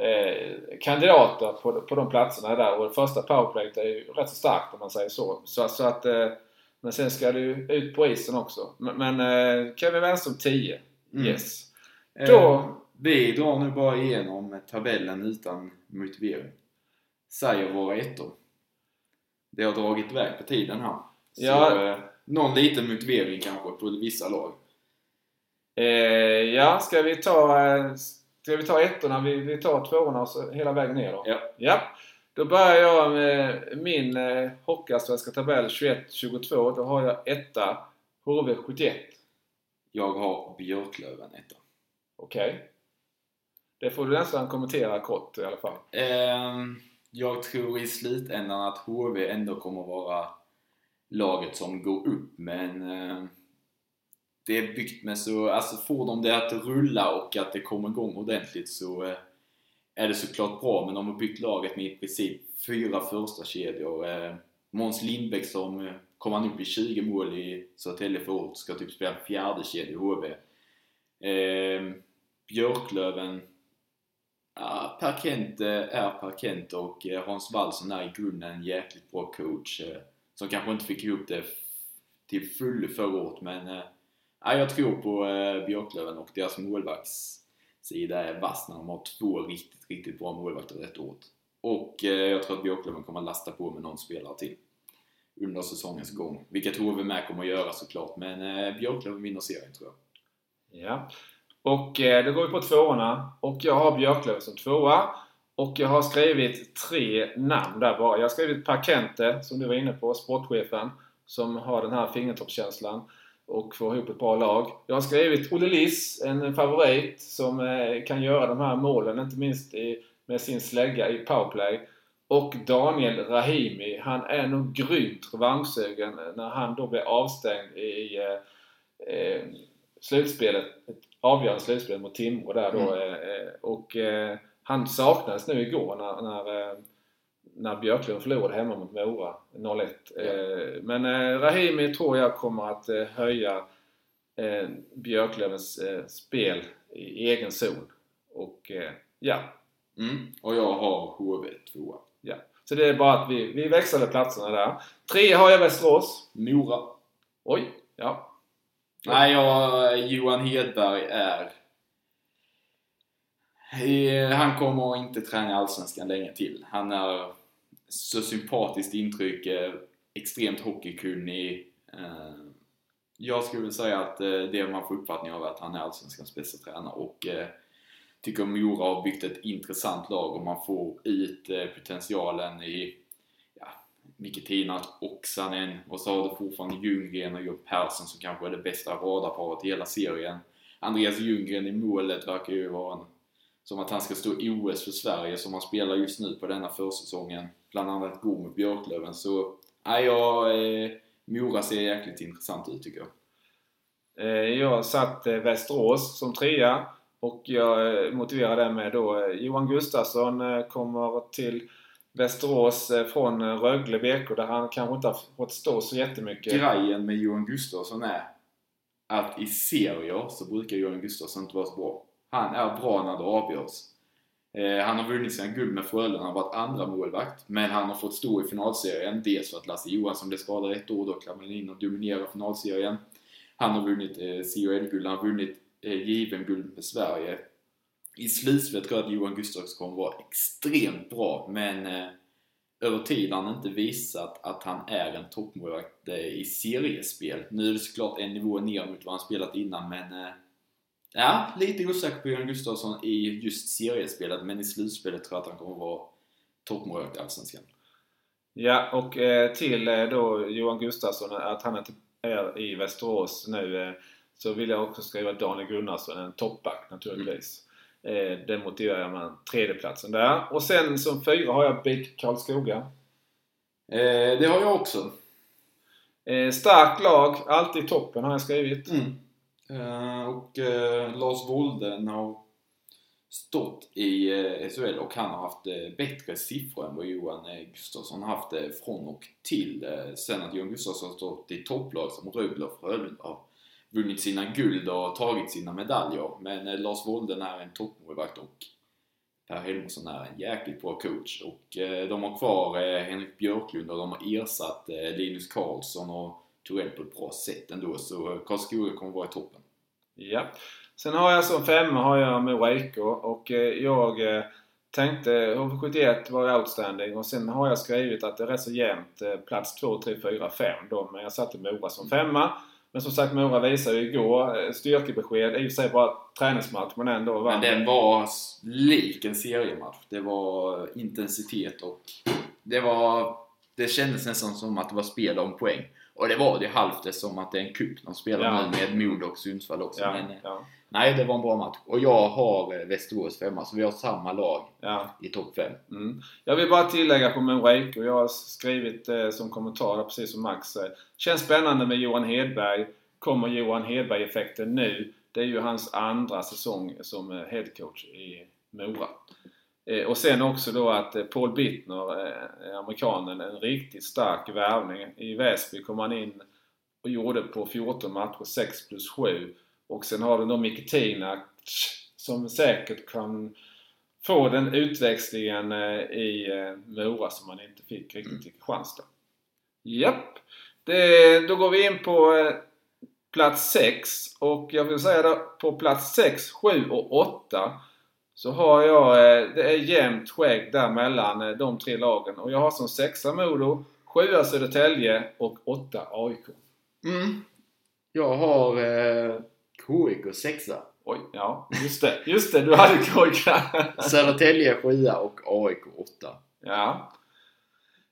S1: eh, kandidater på, på de platserna där och det första powerplayet är ju rätt så starkt om man säger så. Så, så att eh, men sen ska det ju ut på isen också. Men, men eh, Kevin Wenström 10.
S2: Mm.
S1: Yes.
S2: Eh,
S1: Då-
S2: Vi drar nu bara igenom tabellen utan motivering. Säger våra ettor. Det har dragit iväg på tiden här. Så,
S1: Ja.
S2: eh, någon liten motivering kanske på vissa lag.
S1: Eh, ja, ska vi ta Ska vi ta ettorna? Vi, vi tar tvåorna och så hela vägen ner då?
S2: Ja.
S1: ja. Då börjar jag med min eh, Hockeyallsvenska tabell 21-22. Då har jag etta HV71.
S2: Jag har Björklöven etta.
S1: Okej. Det får du nästan kommentera kort i alla fall.
S2: Ehm, jag tror i slutändan att HV ändå kommer vara laget som går upp, men eh, det är byggt med så, alltså får de det att rulla och att det kommer igång ordentligt så eh, är det såklart bra, men de har byggt laget med i princip fyra första kedjor. Eh, Måns Lindbäck som eh, kom han upp i 20 mål i Södertälje förut, ska typ spela fjärde kedja i HV. Eh, Björklöven Ja, Per Kent är Per Kent och Hans Wallson är i grunden en jäkligt bra coach eh, som kanske inte fick ihop det till fullo förra året men eh, ja, jag tror på eh, Björklöven och deras målvaktssida är vass när de har två riktigt, riktigt bra målvakter rätt åt. Och eh, jag tror att Björklöven kommer lasta på med någon spelare till under säsongens gång. Vilket HV med kommer att göra såklart men eh, Björklöven vinner serien tror jag.
S1: Ja. Och eh, då går vi på tvåorna. Och jag har Björklöven som tvåa. Och jag har skrivit tre namn där bara. Jag har skrivit Per Kente, som du var inne på, sportchefen. Som har den här fingertoppskänslan och får ihop ett bra lag. Jag har skrivit Olle Liss, en favorit som eh, kan göra de här målen, inte minst i, med sin slägga i powerplay. Och Daniel Rahimi, han är nog grymt revanschsugen när han då blir avstängd i eh, eh, slutspelet, ett avgörande slutspel mot Timrå där då.
S2: Mm.
S1: Eh, eh, och eh, han saknades nu igår när, när, eh, när Björklöven förlorade hemma mot Mora 0-1.
S2: Ja.
S1: Eh, men eh, Rahimi tror jag kommer att eh, höja Björklövens spel i egen zon. Och ja,
S2: Mm. Och jag har HV 2
S1: ja. Så det är bara att vi, vi växlade platserna där. Tre har jag Västerås.
S2: Mora.
S1: Oj, ja.
S2: Nej, jag, Johan Hedberg är... Han kommer inte träna Allsvenskan länge till. Han är så sympatiskt intryck, eh, extremt hockeykunnig. Eh, jag skulle vilja säga att eh, det man får uppfattning av är att han är Allsvenskans bästa tränare och tycker Mora har byggt ett intressant lag och man får ut potentialen i ja, Miketina, Sanen och så har du fortfarande Ljunggren och Jobb Persson som kanske är det bästa radarparet i hela serien. Andreas Ljunggren i målet verkar ju vara en, som att han ska stå i OS för Sverige som han spelar just nu på denna försäsongen. Bland annat gå med Björklöven. Så, nej, jag, eh, Mora ser jäkligt intressant ut tycker jag.
S1: Eh, Jag satt eh, Västerås som trea och jag eh, motiverar det med då Johan Gustafsson kommer till Västerås från Rögle BK där han kanske inte har fått stå så jättemycket.
S2: Grejen med Johan Gustafsson är att i serier så brukar Johan Gustafsson inte vara så bra. Han är bra när det avgörs. Eh, han har vunnit sina guld med Frölunda, han har varit andra målvakt Men han har fått stå i finalserien. Dels för att Lasse Johansson blev skadad ett år, då klev han in och dominerade finalserien. Han har vunnit eh, CHL-guld, han har vunnit eh, JVM-guld med Sverige. I slutspelet tror jag att Johan Gustafsson kommer vara extremt bra, men eh, över tid har han inte visat att han är en toppmålvakt eh, i seriespel. Nu är det såklart en nivå ner mot vad han spelat innan, men eh, Ja, lite osäker på Johan Gustafsson i just seriespelet, men i slutspelet tror jag att han kommer vara toppmålvakt i Allsvenskan.
S1: Ja, och eh, till eh, då Johan Gustafsson att han är i Västerås nu eh, så vill jag också skriva Daniel Gunnarsson, en toppback naturligtvis. Eh, det motiverar jag med tredjeplatsen där. Och sen som fyra har jag BIK Karlskoga.
S2: Eh, det har jag också.
S1: Eh, starkt lag, alltid toppen har jag skrivit.
S2: Eh, Eh, och eh, Lars Wolden har stått i eh, SHL och han har haft bättre siffror än vad Johan Gustafsson har haft från och till. Sen att Johan Gustafsson har stått i topplag som Rögle och Frölunda har vunnit sina guld och tagit sina medaljer. Men Lars Wolden är en toppmålvakt och Per Helmersson är en jäkligt bra coach. Och de har kvar Henrik Björklund och de har ersatt Linus Karlsson och Torell på ett bra sätt ändå. Så Karlskoga kommer vara i toppen.
S1: Ja. Sen har jag som femma har jag Mora IK och eh, jag eh, tänkte HV71 var outstanding och sen har jag skrivit att det är rätt så jämnt eh, plats 2, 3, 4, 5 då men jag satte Mora som femma. Men som sagt Mora visade ju igår styrkebesked, i och för sig bara träningsmatch men ändå vann.
S2: Men den var lik en seriematch. Det var intensitet och det var... Det kändes nästan som att det var spel om poäng. Och det var det halvt som att det är en cup de spelar
S1: Ja.
S2: nu med Modo och Sundsvall också.
S1: Ja,
S2: Men eh,
S1: ja,
S2: nej, det var en bra match. Och jag har eh, Västerås femma, så vi har samma lag
S1: ja.
S2: i topp fem.
S1: Mm. Jag vill bara tillägga på Mora IK, jag har skrivit eh, som kommentar, precis som Max. Eh, känns spännande med Johan Hedberg. Kommer Johan Hedberg-effekten nu? Det är ju hans andra säsong som eh, headcoach i Mora. Eh, och sen också då att eh, Paul Bittner, eh, amerikanen, en riktigt stark värvning. I Väsby kom han in och gjorde på 14 matcher 6 plus 7. Och sen har du då Mikitina som säkert kan få den utväxlingen i Mora som man inte fick riktigt i Kristianstad. Japp! Det, då går vi in på plats 6 och jag vill säga då på plats 6, 7 och 8 så har jag, eh, det är jämnt skägg där mellan eh, de tre lagen och jag har som sexa Modo, 7 Södertälje och 8 AIK.
S2: Mm. Jag har eh, KIK sexa.
S1: Oj, ja just det, just det, du hade KIK. (laughs)
S2: Södertälje sjua och AIK åtta.
S1: Ja.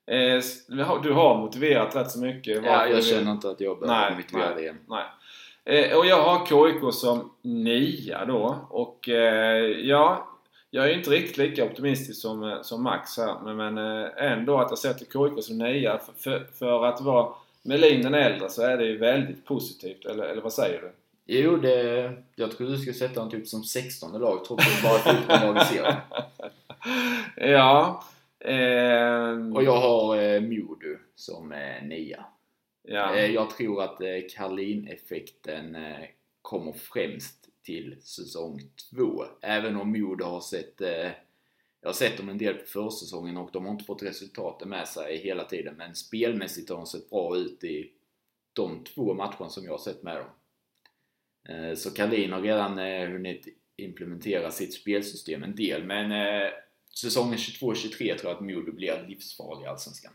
S1: Eh, du har motiverat rätt så mycket.
S2: Ja, jag känner inte att jag behöver motivera det igen.
S1: nej. Eh, och jag har KIK som nia då. Och eh, ja, jag är inte riktigt lika optimistisk som, eh, som Max här. Men, men ändå att jag sätter KIK som nia. För, för, för att vara Melin den äldre så är det ju väldigt positivt. Eller, eller vad säger du?
S2: Jo, det, jag trodde du skulle sätta honom typ som 16 lag trots att det bara 14 lag i serien.
S1: Ja, Eh,
S2: Och jag har eh, Modo som eh, nia
S1: ja.
S2: Eh, jag tror att eh, Karlin-effekten eh, kommer främst till säsong 2. Även om Modo har sett jag har sett dem en del på försäsongen och de har inte fått resultaten med sig hela tiden men spelmässigt har de sett bra ut i de två matcherna som jag har sett med dem. Så Karlin har redan hunnit implementera sitt spelsystem en del men säsongen 22-23 tror jag att Modo blir livsfarlig i Allsvenskan.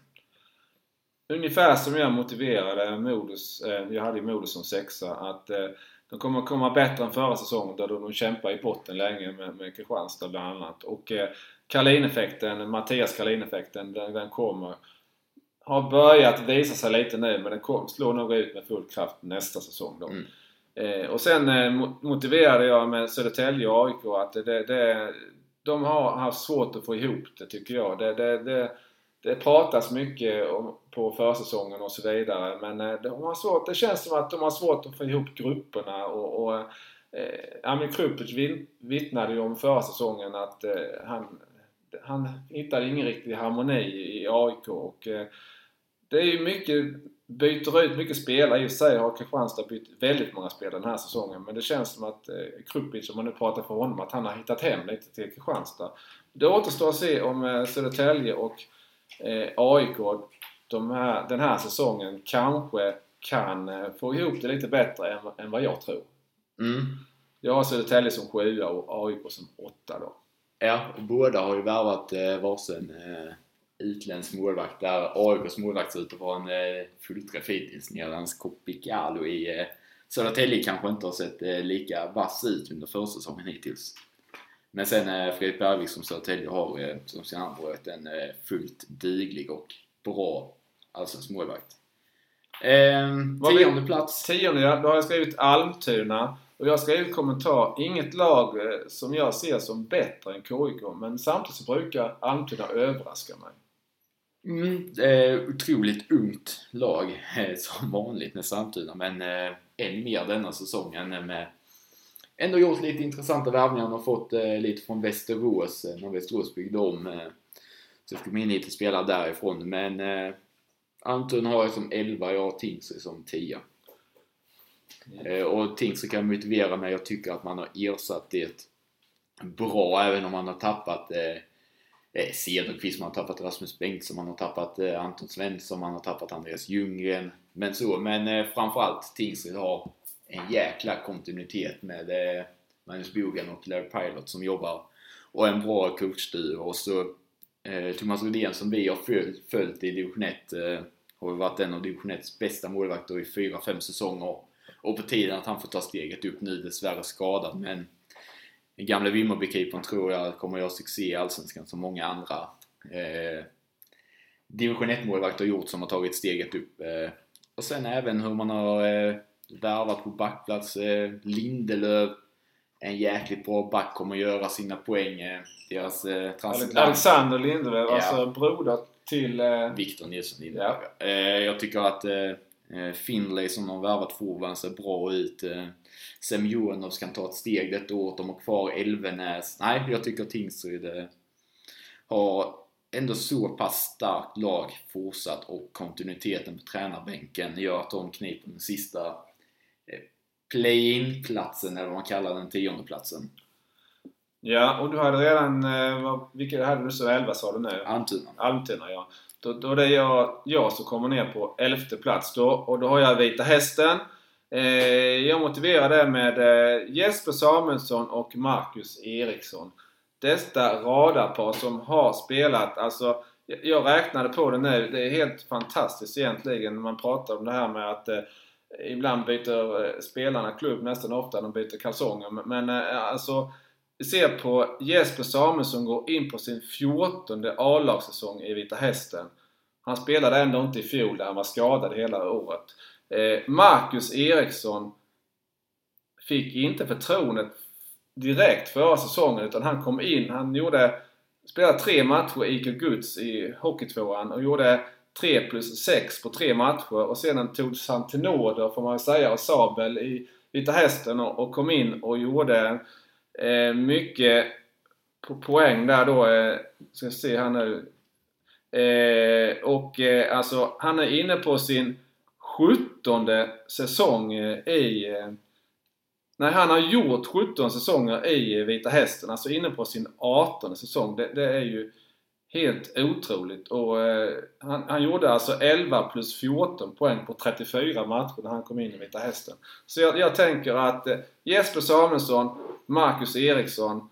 S1: Ungefär som jag motiverade Modus, eh, jag hade ju Modus som sexa, att eh, de kommer att komma bättre än förra säsongen där de kämpar i botten länge med, med Kristianstad bland annat. Och eh, Karlin-effekten, Mattias Karlin-effekten, den, den kommer har börjat visa sig lite nu men den kom, slår nog ut med full kraft nästa säsong då.
S2: Mm.
S1: Eh, och sen eh, mo- motiverade jag med Södertälje och AIK att det, det, de har haft svårt att få ihop det tycker jag. Det, det, det, det pratas mycket om, på försäsongen och så vidare men eh, de har svårt, det känns som att de har svårt att få ihop grupperna och, och eh, Amin Krupic vittnade ju om förra säsongen att eh, han, han hittade ingen riktig harmoni i AIK och eh, det är ju mycket, byter ut mycket spelare. I och för sig har Kristianstad bytt väldigt många spelare den här säsongen men det känns som att eh, Krupic, om man nu pratar för honom, att han har hittat hem lite till Kristianstad. Det återstår att se om eh, Södertälje och eh, AIK de här, den här säsongen kanske kan eh, få ihop det lite bättre än, än vad jag tror.
S2: Mm.
S1: Jag har Södertälje som sjua och AIK som åtta då.
S2: Ja, och båda har ju värvat eh, varsin eh, utländsk målvakt där AIKs målvakt ser ut att vara en eh, fullträff hittills medan Kopikalu i eh, Södertälje kanske inte har sett eh, lika vass ut under försäsongen hittills. Men sen eh, Fredrik Bergvik som Södertälje har eh, som sin anbröt en eh, fullt duglig och bra allsvensk målvakt. Eh,
S1: Vad vi-
S2: tionde plats.
S1: Tionde, ja, då har jag skrivit Almtuna. Och jag har skrivit kommentar. Inget lag eh, som jag ser som bättre än KIK. Men samtidigt så brukar Almtuna överraska mig.
S2: Mm, eh, otroligt ungt lag (laughs) eh, som vanligt med Sandtuna men eh, än mer denna säsongen med ändå gjort lite intressanta värvningar och fått eh, lite från Västerås eh, när Västerås byggde om eh, så fick man in lite spelare därifrån men eh, Anton har jag som 11, jag har Tingsryd som 10. Eh, och Tingsryd kan motivera mig, jag tycker att man har ersatt det bra även om man har tappat eh, eh, Cederqvist, man har tappat Rasmus Bengtsson, man har tappat eh, Anton Svensson, man har tappat Andreas Ljunggren. Men så, men eh, framförallt Tingsryd har en jäkla kontinuitet med eh, Magnus Bogen och Larry Pilot som jobbar och en bra coachduo. Och så eh, Thomas Rydén som vi har följt, följt i division 1 eh, har varit en av division 1 bästa målvakter i 4-5 säsonger. Och på tiden att han får ta steget upp nu, dessvärre skadad men den gamle Vimmerbykeepern tror jag kommer göra succé i Allsvenskan som många andra eh, division 1-målvakter gjort som har tagit steget upp. Eh, och sen även hur man har eh, värvat på backplats. Eh, Lindelöf, en jäkligt bra back, kommer göra sina poäng. Eh, deras eh, transatlant-
S1: Alexander Lindelöf,
S2: Ja.
S1: alltså broder till... Eh,
S2: Victor Nilsson Lindelöf. Eh, jag tycker att Finlay som har värvat forwarden ser bra ut. Semjonovs kan ta ett steg detta året. De har kvar Elvenäs. Nej, jag tycker Tingsryd har ändå så pass starkt lag fortsatt och kontinuiteten på tränarbänken gör att de kniper den sista play-in-platsen, eller vad man kallar den, tiondeplatsen.
S1: ja, och du hade redan... Eh, vilka hade du så 11 sa du nu?
S2: Almtuna.
S1: Almtuna ja. Då, då är det jag, jag som kommer ner på elfte plats då. Och då har jag Vita Hästen. Eh, jag motiverar det med eh, Jesper Samuelsson och Marcus Eriksson. Detta radarpar som har spelat, alltså jag- jag räknade på det nu. Det är helt fantastiskt egentligen när man pratar om det här med att eh, ibland byter eh, spelarna klubb nästan ofta. De byter kalsonger. Men, men eh, alltså vi ser på Jesper Samuelsson går in på sin 14 A-lagssäsong i Vita Hästen. Han spelade ändå inte i fjol där han var skadad hela året. Eh, Marcus Eriksson fick inte förtroendet direkt förra säsongen utan han kom in. Han gjorde, spelade tre matcher i IK Guds i Hockeytvåan och gjorde 3 plus 6 på tre matcher och sedan togs han till nåder får man väl säga och Sabel i Vita Hästen och, och kom in och gjorde eh, mycket po poäng där då. Eh, ska se här nu. Eh, och eh, alltså, han är inne på sin 17 säsong eh, i... Eh, nej, han har gjort 17 säsonger i eh, Vita Hästen. Alltså inne på sin 18 säsong. Det, det är ju helt otroligt. Och eh, han, han, gjorde alltså 11 plus 14 poäng på 34 matcher när han kom in i Vita Hästen. Så jag, jag tänker att eh, Jesper Samuelsson, Marcus Eriksson,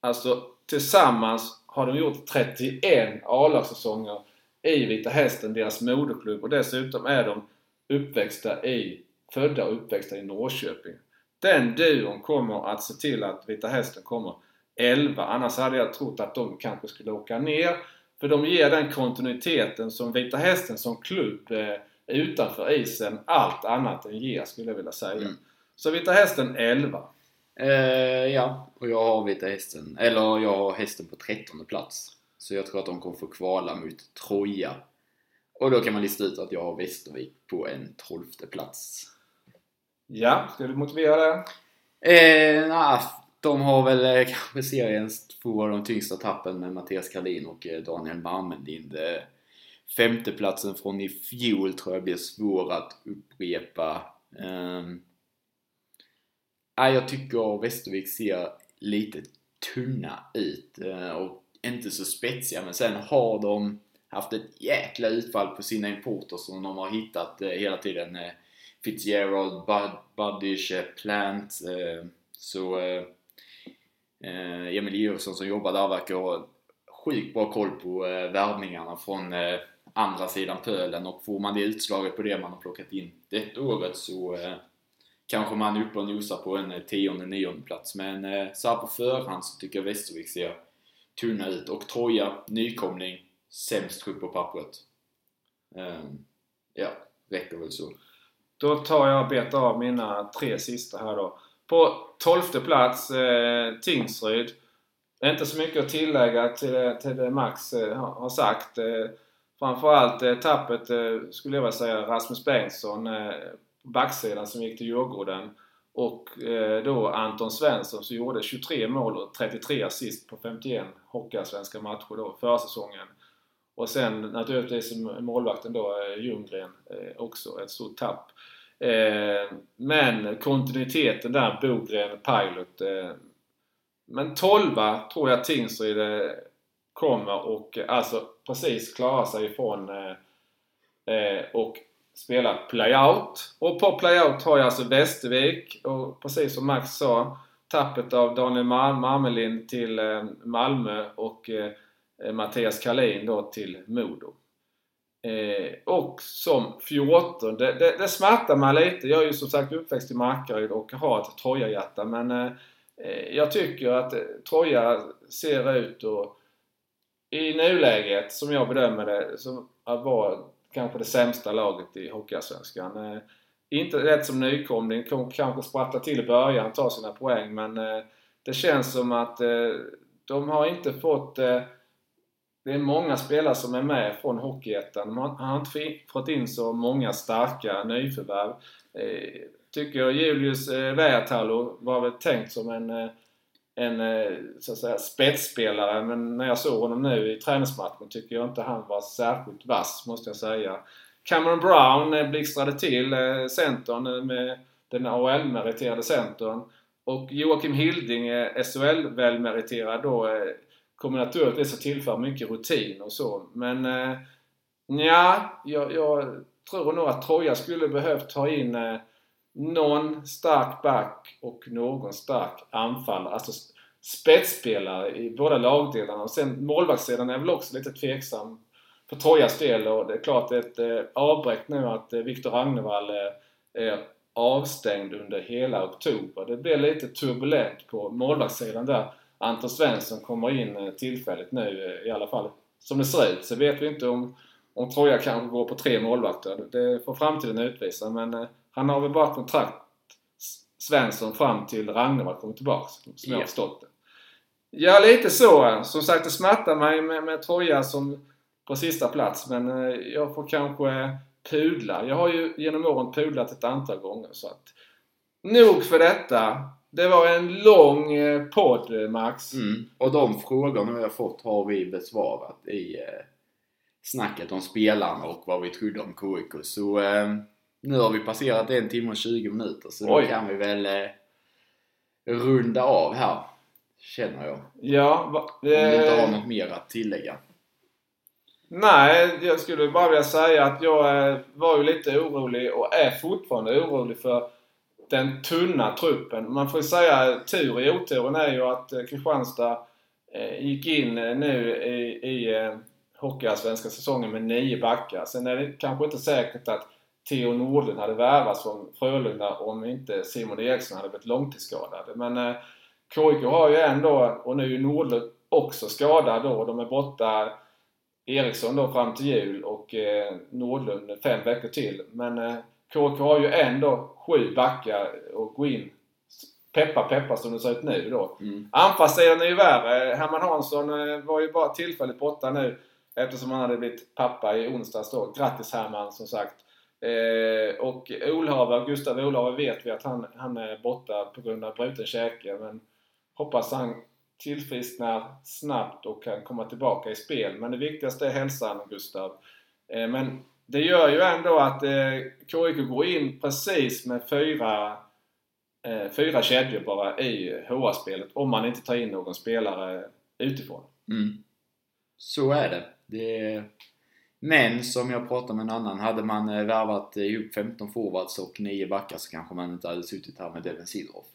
S1: alltså tillsammans har de gjort 31 A-lagssäsonger i Vita Hästen, deras moderklubb. Och dessutom är de uppväxta i, födda och uppväxta i Norrköping. Den duon kommer att se till att Vita Hästen kommer 11. Annars hade jag trott att de kanske skulle åka ner. För de ger den kontinuiteten som Vita Hästen som klubb eh, utanför isen allt annat än ger skulle jag vilja säga. Mm. Så Vita Hästen 11.
S2: Eh, ja, och jag har Vita Hästen, eller jag har hästen på 13 plats. Så jag tror att de kommer få kvala mot Troja. Och då kan man lista ut att jag har Västervik på en 12 plats.
S1: Ja, ska du motivera det?
S2: Eh, nah, de har väl eh, kanske seriens två av de tyngsta tappen med Mattias Karlin och eh, Daniel Marmelind. Femteplatsen från i fjol tror jag blir svår att upprepa. Um, jag tycker Västervik ser lite tunna ut eh, och inte så spetsiga men sen har de haft ett jäkla utfall på sina importer som de har hittat hela tiden. Fitzgerald, Bud, Buddish, Plant. Så Eh, Emil Georgsson som jobbar där verkar ha sjukt bra koll på eh, värvningarna från eh, andra sidan pölen och får man det utslaget på det man har plockat in detta året så eh, kanske man är uppe och nosar på en eh, tionde, nionde plats men eh, så här på förhand så tycker jag Västervik ser tunna ut och Troja, nykomling, sämst trupp på pappret. Eh, ja, räcker väl så.
S1: Då tar jag och betar av mina tre sista här då. På tolfte plats eh, Tingsryd. Inte så mycket att tillägga till, till det Max eh, har sagt. Eh, framförallt eh, tappet eh, skulle jag vilja säga Rasmus Bengtsson eh, på backsidan som gick till Djurgården. Och eh, då Anton Svensson som gjorde 23 mål och 33 assist på 51 Hockeyallsvenska matcher då försäsongen. Och sen naturligtvis målvakten då eh, Ljunggren eh, också ett stort tapp. Eh, men kontinuiteten där, Bogren, Pilot. Eh, men 12 tror jag Tingsryd eh, kommer och alltså precis klara sig ifrån eh, eh och spela playout. Och på playout har jag alltså Västervik och precis som Max sa tappet av Daniel Marmelind till eh, Malmö och eh, Mattias Kalin då till Modo. Eh, och som 14. Det, det, det smärtar mig lite. Jag är ju som sagt uppväxt i Markaryd och har ett Troja-hjärta men eh, eh jag tycker att eh, Troja ser ut att i nuläget, som jag bedömer det, som att vara kanske det sämsta laget i Hockeyallsvenskan. Eh, inte rätt som nykomling, kommer kanske sprattla till i början, ta sina poäng men eh, det känns som att eh, de har inte fått eh, det är många spelare som är med från Hockeyettan. Man har inte fått in så många starka nyförvärv. Eh, tycker jag Julius eh, var väl tänkt som en, eh, en eh, så att säga, spetsspelare men när jag såg honom nu i träningsmatchen tycker jag inte han var särskilt vass måste jag säga. Cameron Brown eh, blixtrade till eh, centern med den AHL-meriterade centern. Och Joakim Hilding, SHL-välmeriterad då, kommer naturligtvis att tillföra mycket rutin och så. Men eh, ja, jag, jag tror nog att Troja skulle behövt ta in eh, någon stark back och någon stark anfallare. Alltså spetsspelare i båda lagdelarna. Och sen målvaktssidan är väl också lite tveksam för Trojas del. Och det är klart ett eh, avbräck nu att eh, Viktor Ragnevall eh, är avstängd under hela oktober. Det blir lite turbulent på målvaktssidan där. Anton Svensson kommer in eh, tillfälligt nu eh, i alla fall. Som det ser ut så vet vi inte om, om Troja kanske går på tre målvakter. Det får framtiden utvisa men eh, han har väl bara kontrakt Svensson fram till Ragnevall kommer tillbaks som jag har förstått det. Ja, lite så. Som sagt, det smärtar mig med, med Troja som på sista plats men jag får kanske pudla. Jag har ju genom åren pudlat ett antal gånger så att nog för detta. Det var en lång eh, podd, Max.
S2: Mm. Och de frågorna vi har fått har vi besvarat i, eh, snacket om spelarna och vad vi trodde om KIK. Så eh, nu har vi passerat en timme och 20 minuter så
S1: Oj.
S2: då kan vi väl eh, runda av här. Känner jag.
S1: Ja, va,
S2: Om du inte har
S1: eh,
S2: något mer att tillägga.
S1: Nej, jag skulle bara vilja säga att jag eh, var ju lite orolig och är fortfarande orolig för den tunna truppen. Man får ju säga tur i oturen är ju att eh, Kristianstad eh, gick in eh, nu i, i Hockeyallsvenska säsongen med nio backar. Sen är det kanske inte säkert att Theo Nordlund hade värvats från Frölunda om inte Simon Eriksson hade blivit långtidsskadad. Men eh, KIK har ju ändå, och nu är ju Nordlund också skadad då, de är borta Eriksson då fram till jul och eh, Nordlund fem veckor till. Men eh, KK har ju ändå sju backar och gå in. Peppa peppa som det ser ut nu då.
S2: Mm.
S1: Anfallssidan är ju värre. Herman Hansson eh, var ju bara tillfälligt borta nu eftersom han hade blivit pappa i onsdags då. Grattis Herman som sagt. Eh, och Olhave, Gustav Olhave vet vi att han, han är borta på grund av bruten käke. Men hoppas han tillfrisknar snabbt och kan komma tillbaka i spel. Men det viktigaste är hälsan Gustav. Eh, men det gör ju ändå att eh, KIK går in precis med fyra, eh, fyra kedjor bara i HA-spelet om man inte tar in någon spelare utifrån.
S2: Mm. Så är det. det. Men som jag pratade med en annan, hade man eh, värvat eh, ihop 15 forwards och 9 backar så kanske man inte hade suttit här med Devin Sidroff.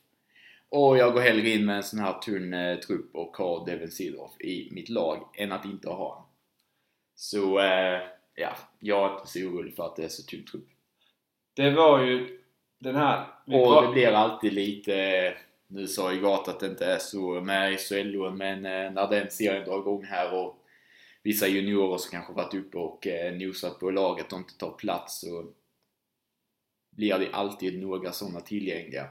S2: Och jag går hellre in med en sån här tunn eh, trupp och har Devin Sidroff i mitt lag än att inte ha honom. Så eh, ja, jag är inte så orolig för att det är så tunn trupp.
S1: Det var ju den här...
S2: Och det blir alltid lite... Nu sa ju Gat att det inte är så med SHL men eh, när den serien drar igång här och vissa juniorer som kanske varit uppe och eh, nosat på laget och inte tar plats så blir det alltid några sådana tillgängliga.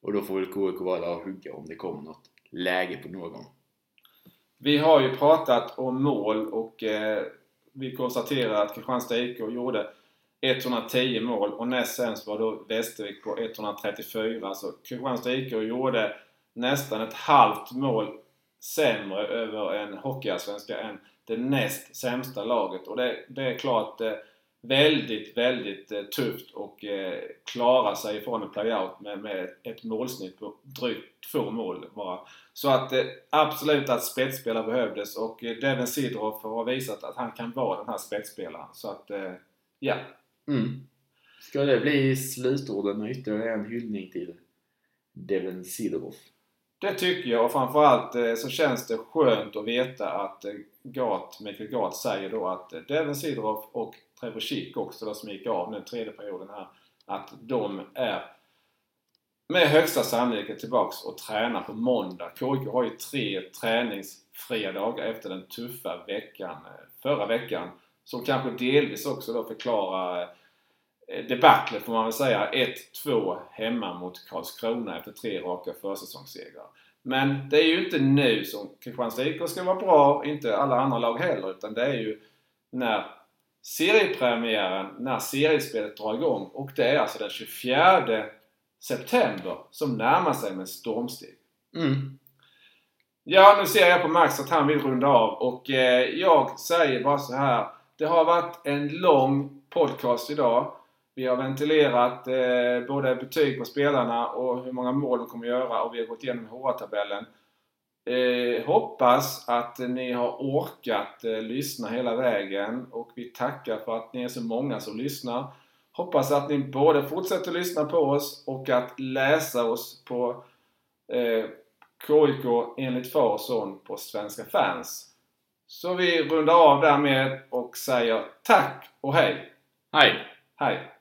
S2: Och då får väl KIK vara där och hugga om det kommer något läge på någon.
S1: Vi har ju pratat om mål och eh, vi konstaterar att Kristianstad IK gjorde 110 mål och näst sämst var då Västervik på 134. Så Kristianstad IK gjorde nästan ett halvt mål sämre över en hockeyallsvenska än det näst sämsta laget. Och det, det är klart eh, väldigt, väldigt eh, tufft och eh, klara sig ifrån en playout med, med ett målsnitt på drygt två mål bara. Så att eh, absolut att spetsspelare behövdes och eh, Devin Sidorov har visat att han kan vara den här spetsspelaren. Så att, eh, ja.
S2: Mm. Ska det bli slutorden och ytterligare en hyllning till Devin Sidorov?
S1: Det tycker jag och framförallt eh, så känns det skönt att veta att eh, Gat, Mikael Gat säger då att Devin Sidorov och Trevor Schick också då som gick av den tredje perioden här att de är med högsta sannolikhet tillbaks och tränar på måndag. KIK har ju tre träningsfria dagar efter den tuffa veckan eh, förra veckan som kanske delvis också då förklarar eh, debaclet får man väl säga. 1-2 hemma mot Karlskrona efter tre raka försäsongssegrar. Men det är ju inte nu som Kristianstad IK ska vara bra, inte alla andra lag heller, utan det är ju när seriepremiären, när seriespelet drar igång och det är alltså den 24 september som närmar sig med stormsteg.
S2: Mm.
S1: Ja, nu ser jag på Max att han vill runda av och eh, jag säger bara så här. Det har varit en lång podcast idag. Vi har ventilerat eh, både betyg på spelarna och hur många mål de kommer göra och vi har gått igenom HR-tabellen. Eh, hoppas att ni har orkat eh, lyssna hela vägen och vi tackar för att ni är så många som lyssnar. Hoppas att ni både fortsätter lyssna på oss och att läsa oss på eh, KIK enligt far och son på Svenska fans. Så vi rundar av därmed och säger tack och hej!
S2: Hej!
S1: Hej!